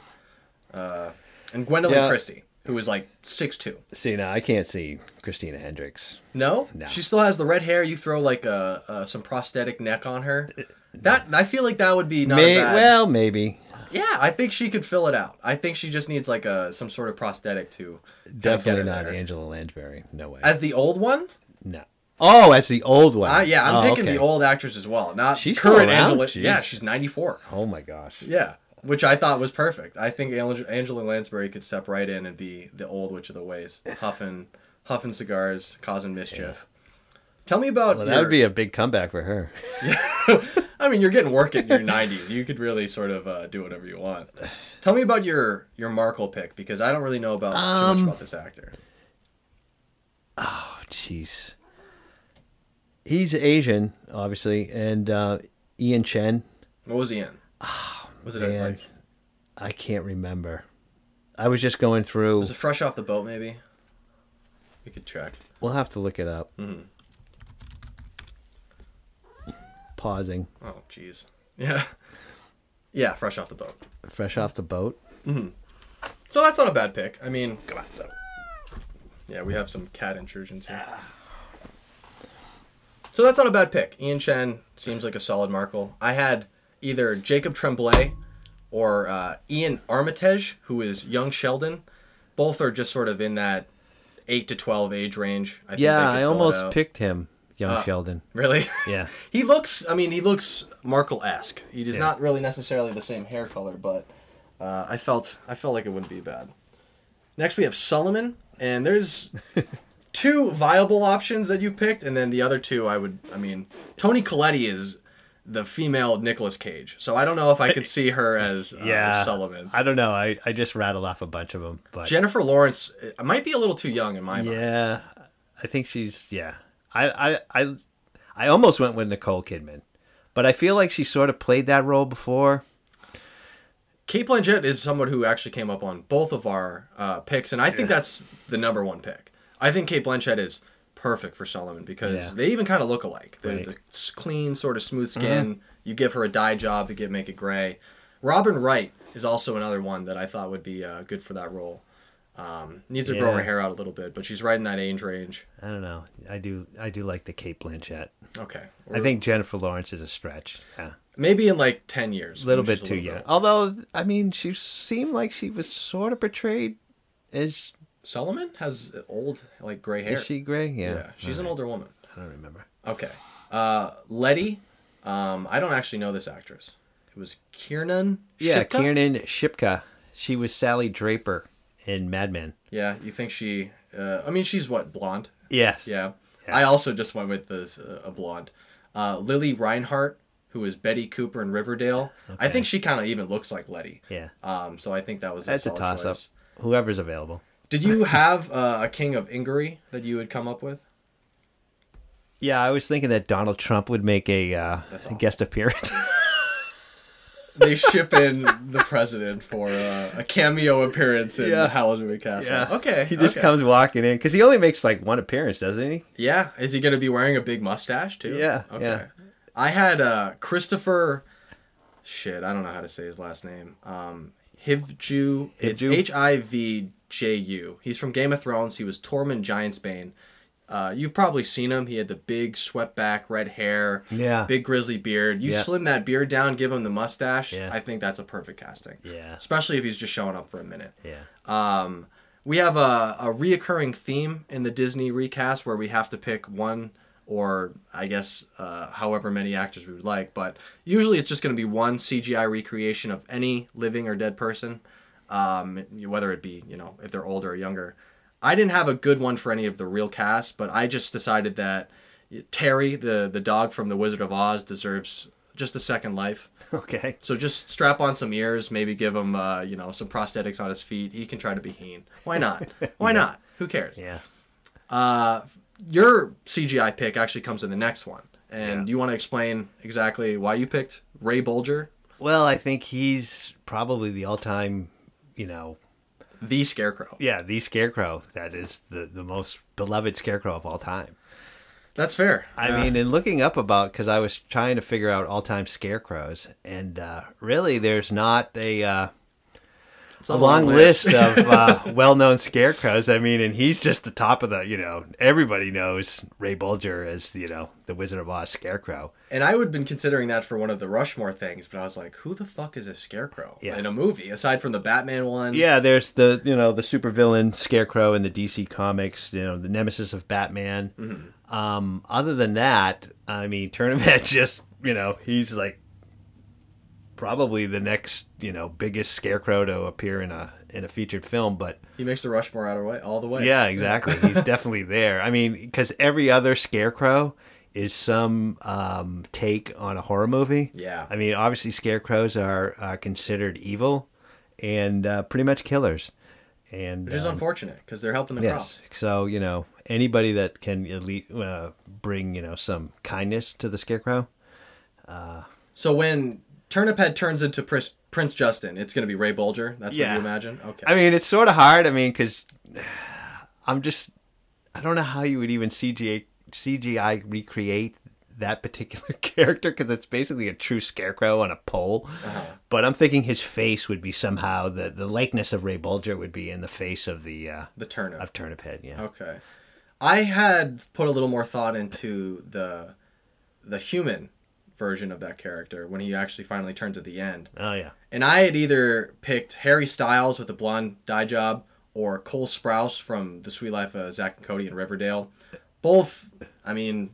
uh, and Gwendoline Yeah. Christie, who is like six two. see now I can't see Christina Hendricks. No? No. she still has the red hair. You throw like a, uh some prosthetic neck on her. That I feel like that would be not May, bad. well, maybe. Yeah, I think she could fill it out. I think she just needs like a some sort of prosthetic to kind of get Definitely not there. Angela Lansbury. No way. As the old one? no. Oh, as the old one. Uh, yeah, I'm Oh, picking okay. the old actress as well, not She's current? Angela. Jeez. Yeah, she's 94. Oh my gosh. Yeah. which I thought was perfect. I think Angela, Angela Lansbury could step right in and be the old witch of the waste, huffing, huffing cigars, causing mischief. Tell me about. Well, your, that would be a big comeback for her. I mean, you're getting work in your 90s. You could really sort of uh, do whatever you want. Tell me about your your Markl pick because I don't really know about too Um, much about this actor. Oh, jeez. He's Asian, obviously, and uh, Ian Chen. What was he in? was it man. like I can't remember. I was just going through. was it fresh off the boat? Maybe we could check. We'll have to look it up. Mm-hmm. Pausing. Oh, jeez. Yeah, yeah, fresh off the boat. Fresh off the boat. Hmm. So that's not a bad pick. I mean, come on. Yeah, we have some cat intrusions here. So that's not a bad pick. Ian Chen seems like a solid Markl. I had either Jacob Tremblay or uh, Iain Armitage, who is young Sheldon. Both are just sort of in that eight to twelve age range. I think Yeah, I almost picked him, young Ah. Sheldon. Really? Yeah. he looks. I mean, he looks Markl esque. He is Yeah. not really necessarily the same hair color, but uh, I felt I felt like it wouldn't be bad. Next, we have Suliman, and there's two viable options that you've picked, and then the other two, I would. I mean, Toni Colletti is the female Nicolas Cage, so I don't know if I could see her as uh, yeah. Suliman. I don't know. I, I just rattled off a bunch of them, but Jennifer Lawrence uh, might be a little too young in my mind. yeah, I think she's yeah. I I I I almost went with Nicole Kidman, but I feel like she sort of played that role before. Cate Blanchett is someone who actually came up on both of our uh, picks, and I think that's the number one pick. I think Cate Blanchett is perfect for Suliman because Yeah. they even kind of look alike. They're Right. the clean, sort of smooth skin. You give her a dye job to get make it gray. Robin Wright is also another one that I thought would be uh, good for that role. Um, needs to grow her hair out a little bit, but she's right in that age range. I don't know. I do I do like the Cate Blanchett. Okay, I think Jennifer Lawrence is a stretch. Yeah. maybe in like ten years, A little bit too bit- Although I mean, she seemed like she was sort of portrayed as Suliman has old, like gray hair. is she gray? Yeah. yeah, she's an older woman. I don't remember. Okay. Uh, Lettie. Um, I don't actually know this actress. It was Kiernan. Yeah, Shipka? Kiernan Shipka. She was Sally Draper in Mad Men. Yeah, you think she? Uh, I mean, she's what blonde. Yeah. Yeah. Yeah. I also just went with this uh, a blonde. Uh, Lili Reinhart, who is Betty Cooper in Riverdale. I think she kind of even looks like Lettie. Yeah. Um, so I think that was a That's a toss up. Whoever's available. Did you have uh, a King of Ingary that you would come up with? Yeah, I was thinking that Donald Trump would make a uh, guest appearance. They ship in the president for uh, a cameo appearance in Yeah. Moving Castle. Okay. He just okay. comes walking in because he only makes like one appearance, doesn't he? Yeah, is he going to be wearing a big mustache too? Yeah, Okay. yeah. I had uh Christopher shit, I don't know how to say his last name. Um Hivju. It's Hivju? H I V J U. He's from Game of Thrones. He was Tormund Giantsbane. Uh, you've probably seen him. He had the big swept back red hair, Yeah. big grizzly beard. You slim that beard down, give him the mustache. Yeah. I think that's a perfect casting. Yeah. Especially if he's just showing up for a minute. Yeah. Um, we have a, a reoccurring theme in the Disney recast where we have to pick one or I guess uh, however many actors we would like, but usually it's just going to be one CGI recreation of any living or dead person, um, whether it be you know if they're older or younger. I didn't have a good one for any of the real cast, but I just decided that Terry, the the dog from The Wizard of Oz, deserves just a second life. Okay. So just strap on some ears, maybe give him, uh, you know, some prosthetics on his feet. He can try to be Heen. Why not? Why not? Who cares? Yeah. Uh, your CGI pick actually comes in the next one, and Yeah. do you want to explain exactly why you picked Ray Bolger, Well, I think he's probably the all-time, you know, the Scarecrow? yeah, the Scarecrow. That is the the most beloved Scarecrow of all time. That's fair. I mean, in looking up about, because I was trying to figure out all-time scarecrows, and uh, really, there's not a uh, it's a long list of uh, well-known scarecrows. I mean, and he's just the top of the. You know, everybody knows Ray Bolger as you know the Wizard of Oz Scarecrow. and I would have been considering that for one of the Rushmore things, but I was like, who the fuck is a Scarecrow Yeah. in a movie aside from the Batman one? Yeah, there's the you know the supervillain Scarecrow in the DC comics. You know, the nemesis of Batman. Mm-hmm. Um, other than that, I mean, Tournament just you know he's like probably the next you know biggest scarecrow to appear in a in a featured film. But He makes the Rushmore out of way all the way. yeah, exactly. He's definitely there. I mean, because every other scarecrow is some um, take on a horror movie. Yeah. I mean, obviously, scarecrows are uh, considered evil and uh, pretty much killers. And Which is um, unfortunate because they're helping the Yes. crops. So you know anybody that can at least uh, bring you know some kindness to the scarecrow. So when Turnip Head turns into Prince, Prince Justin, it's going to be Ray Bolger. That's Yeah. what you imagine? Okay. I mean, it's sort of hard. I mean, because I'm just I don't know how you would even CGI CGI recreate that particular character because it's basically a true scarecrow on a pole. But I'm thinking his face would be somehow the the likeness of Ray Bolger would be in the face of the uh, the turnip. of Turnip Head. Yeah. Okay. I had put a little more thought into the the human version of that character when he actually finally turns at the end. Oh yeah. And I had either picked Harry Styles with a blonde dye job or Cole Sprouse from The Suite Life of Zack and Cody in Riverdale. Both, I mean,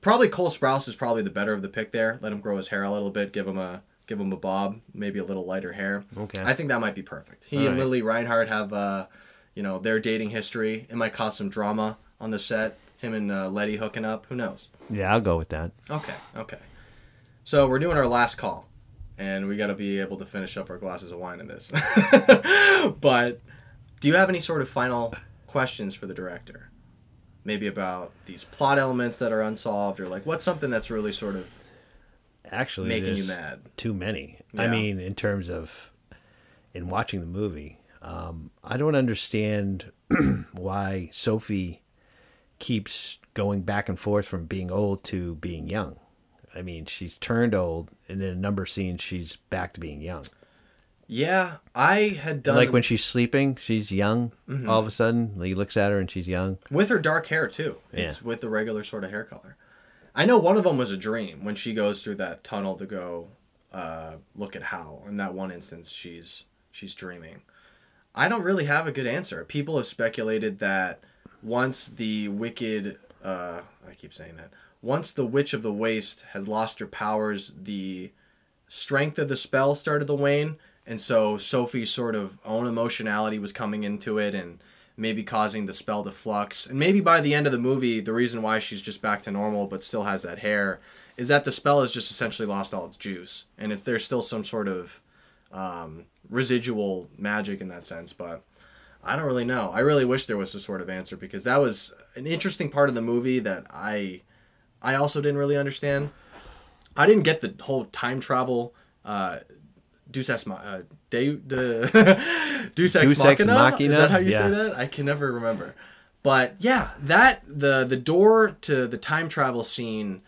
probably Cole Sprouse is probably the better of the pick there. Let him grow his hair a little bit, give him a give him a bob, maybe a little lighter hair. Okay. I think that might be perfect. He All and right. Lili Reinhart have, uh, you know, their dating history. It might cause some drama on the set. Him and uh, Lettie hooking up. Who knows? Yeah, I'll go with that. Okay, okay. So we're doing our last call, and we got to be able to finish up our glasses of wine in this. but do you have any sort of final questions for the director? Maybe about these plot elements that are unsolved, or like what's something that's really sort of Actually, making you mad? Too many. I mean, in terms of in watching the movie, um, I don't understand why Sophie keeps going back and forth from being old to being young. I mean, she's turned old, and in a number of scenes, she's back to being young. Yeah, I had done like when she's sleeping, she's young. Mm-hmm. All of a sudden, he looks at her and she's young. with her dark hair too. It's Yeah. with the regular sort of hair color. I know one of them was a dream when she goes through that tunnel to go uh, look at Howl. In that one instance, she's she's dreaming. I don't really have a good answer. People have speculated that once the wicked, uh, I keep saying that, once the Witch of the Waste had lost her powers, the strength of the spell started to wane, and so Sophie's sort of own emotionality was coming into it and maybe causing the spell to flux. And maybe by the end of the movie, the reason why she's just back to normal but still has that hair is that the spell has just essentially lost all its juice, and it's there's still some sort of um, residual magic in that sense, but. I don't really know. I really wish there was some sort of answer because that was an interesting part of the movie that I I also didn't really understand. I didn't get the whole time travel uh Deus Ex uh, De- de- Deus Ex Deus Ex Machina? Machina? Is that how you Yeah. say that? I can never remember. But yeah, that the the door to the time travel scene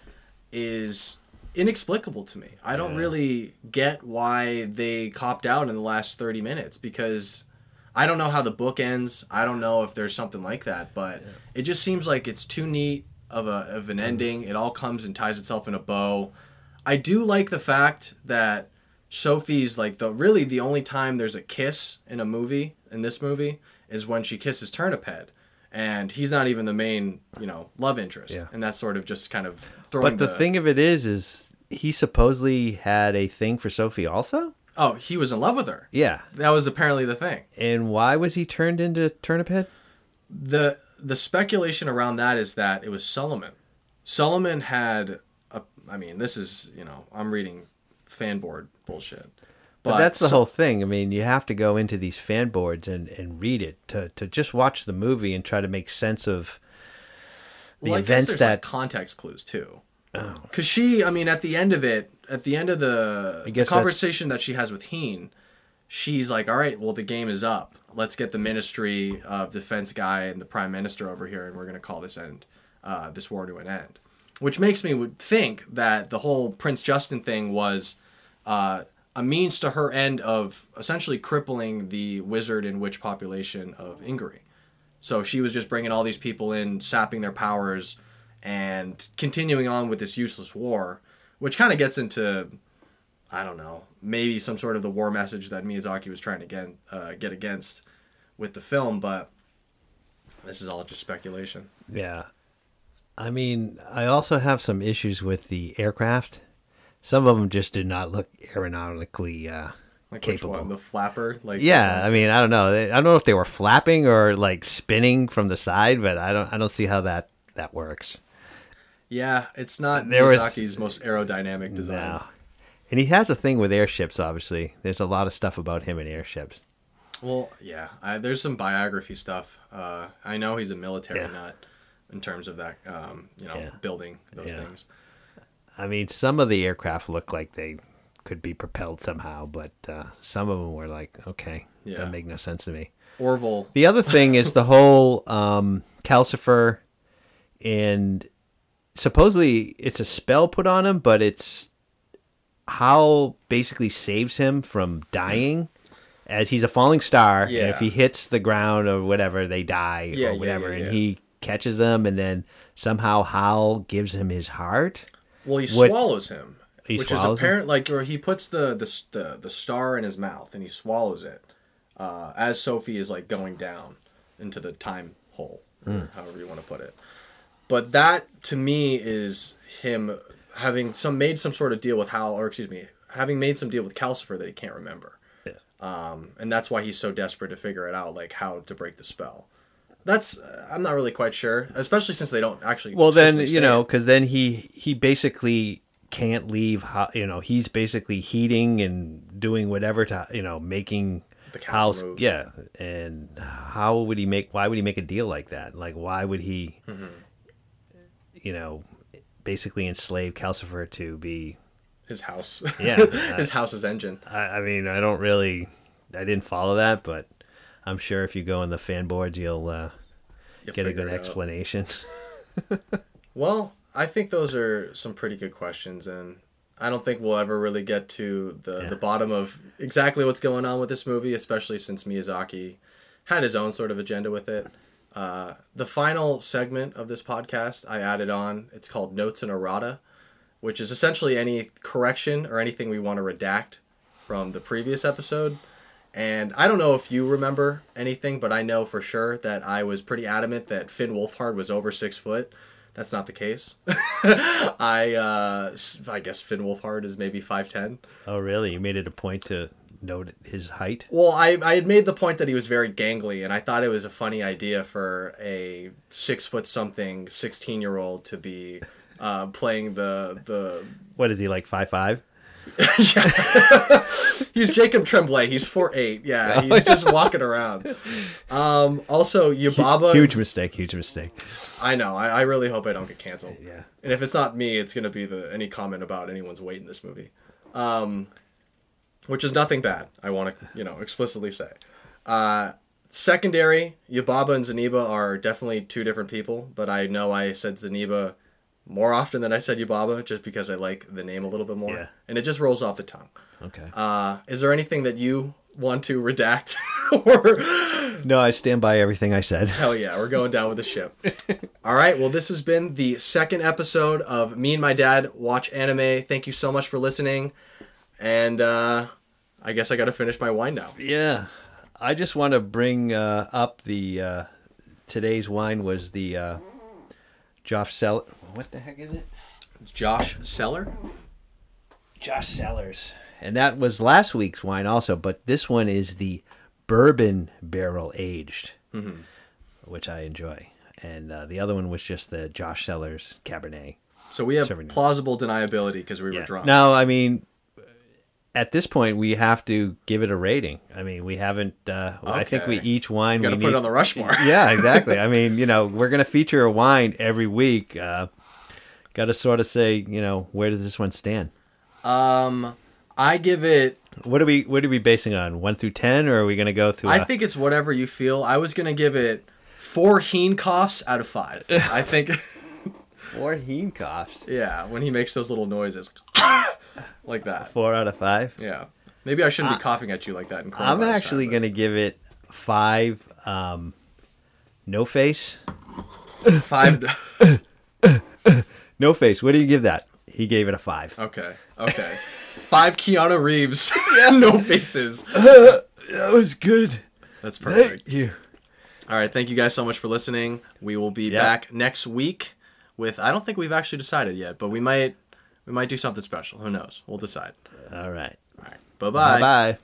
is inexplicable to me. I don't really get why they copped out in the last 30 minutes because I don't know how the book ends. I don't know if there's something like that, but it just seems like it's too neat of a of an ending. It all comes and ties itself in a bow. I do like the fact that Sophie's like the really the only time there's a kiss in a movie in this movie is when she kisses Turnip Head. And he's not even the main, you know, love interest. Yeah. And that's sort of just kind of throwing But the thing of it is, is he supposedly had a thing for Sophie also. Oh, he was in love with her. Yeah. That was apparently the thing. And why was he turned into Turnip Head? the the speculation around that is that it was Suliman. Suliman had a I mean, this is, you know, I'm reading fanboard bullshit. But, that's the So- whole thing. I mean, you have to go into these fan boards and, and read it to, to just watch the movie and try to make sense of the well, events that. like, context clues too. Oh. Cuz she, I mean, at the end of it, at the end of the, the guess that's- conversation that she has with Heen, she's like, "All right, well the game is up. Let's get the Ministry of Defense guy and the Prime Minister over here and we're going to call this end uh, this war to an end." Which makes me think that the whole Prince Justin thing was uh, a means to her end of essentially crippling the wizard and witch population of Ingary. So she was just bringing all these people in, sapping their powers, and continuing on with this useless war, which kind of gets into, I don't know, maybe some sort of the war message that Miyazaki was trying to get, uh, get against with the film, but this is all just speculation. Yeah. I mean, I also have some issues with the aircraft some of them just did not look aeronautically uh, Like capable. The flapper? Like Yeah, I mean, I don't know. I don't know if they were flapping or like spinning from the side, but I don't. I don't see how that that works. Yeah, it's not There was- Miyazaki's most aerodynamic design. No. And he has a thing with airships. Obviously, there's a lot of stuff about him and airships. Well, yeah, I, there's some biography stuff. Uh, I know he's a military Yeah. nut in terms of that, um, you know, Yeah. building those Yeah. things. I mean, some of the aircraft look like they could be propelled somehow, but uh, some of them were like, okay, Yeah. that make no sense to me. Orville, The other thing is the whole um, calcifer, and supposedly it's a spell put on him, but it's how basically saves him from dying. As he's a falling star, and if he hits the ground or whatever, they die Yeah, or whatever, yeah, yeah. and he catches them, and then somehow Howl gives him his heart. well, he What- swallows him, He which swallows is apparent. Like, or he puts the, the the the star in his mouth and he swallows it uh, as Sophie is like going down into the time hole, or Hmm. however you want to put it. But that to me is him having some made some sort of deal with Howl, or excuse me, having made some deal with Calcifer that he can't remember. Um, and that's why he's so desperate to figure it out, like how to break the spell. That's uh, I'm not really quite sure, especially since they don't actually. Well, then you know, because then he he basically can't leave. You know, he's basically heating and doing whatever to you know making The house. move. Yeah, and how would he make? Why would he make a deal like that? Like, why would he? Mm-hmm. You know, basically enslave Calcifer to be. his house, Yeah, his house's engine. I, I mean, I don't really, I didn't follow that, but I'm sure if you go on the fan boards, you'll uh, You get a good explanation. Well, I think those are some pretty good questions, and I don't think we'll ever really get to the, Yeah. the bottom of exactly what's going on with this movie, especially since Miyazaki had his own sort of agenda with it. Uh, the final segment of this podcast I added on. It's called Notes and Errata, which is essentially any correction or anything we want to redact from the previous episode. And I don't know if you remember anything, but I know for sure that I was pretty adamant that Finn Wolfhard was over six foot. That's not the case. I uh, I guess Finn Wolfhard is maybe five ten. oh, really? You made it a point to note his height? Well, I, I had made the point that he was very gangly, and I thought it was a funny idea for a six foot something sixteen year old to be uh, playing the the. What is he like? Five five? He's Jacob Tremblay. He's four eight. Yeah, he's just walking around. Um, also, Yubaba. Huge mistake. Huge mistake. I know. I, I really hope I don't get canceled. Yeah. And if it's not me, it's gonna be the any comment about anyone's weight in this movie, um, which is nothing bad. I want to you know explicitly say. Uh, secondary, Yubaba and Zeniba are definitely two different people, but I know I said Zeniba more often than I said Yubaba just because I like the name a little bit more, Yeah. and it just rolls off the tongue. Okay. Uh, is there anything that you want to redact or no, I stand by everything I said. Hell yeah, we're going down with the ship. All right, well, this has been the second episode of Me and My Dad Watch Anime. Thank you so much for listening. And uh, I guess I got to finish my wine now. Yeah. I just want to bring uh, up the uh, today's wine was the uh, Josh Sell. What the heck is it? Josh Cellar? Josh Cellars. And that was last week's wine also, but this one is the bourbon barrel aged, which I enjoy. And uh, the other one was just the Josh Cellars Cabernet. So we have plausible deniability because we were drunk. Now, I mean, at this point, we have to give it a rating. I mean, we haven't. Uh, I think we each wine. Got to put it on the Rushmore. yeah, exactly. I mean, you know, we're going to feature a wine every week. Uh, Got to sort of say, you know, where does this one stand? Um, I give it. What are we What are we basing on? One through ten, or are we going to go through? I a- think it's whatever you feel. I was gonna give it four heen coughs out of five. I think. four heen coughs. Yeah, when he makes those little noises, like that. Four out of five. Yeah, maybe I shouldn't be coughing at you like that. In I'm actually going to give it five. Um, no face. five. No face. What do you give that? He gave it a five. okay, okay, five Keanu Reeves. Yeah. no faces. That was good. That's perfect. Thank you. All right, thank you guys so much for listening. We will be Yeah. back next week with. I don't think we've actually decided yet, but we might. We might do something special. Who knows? We'll decide. All right. Bye bye. Bye bye.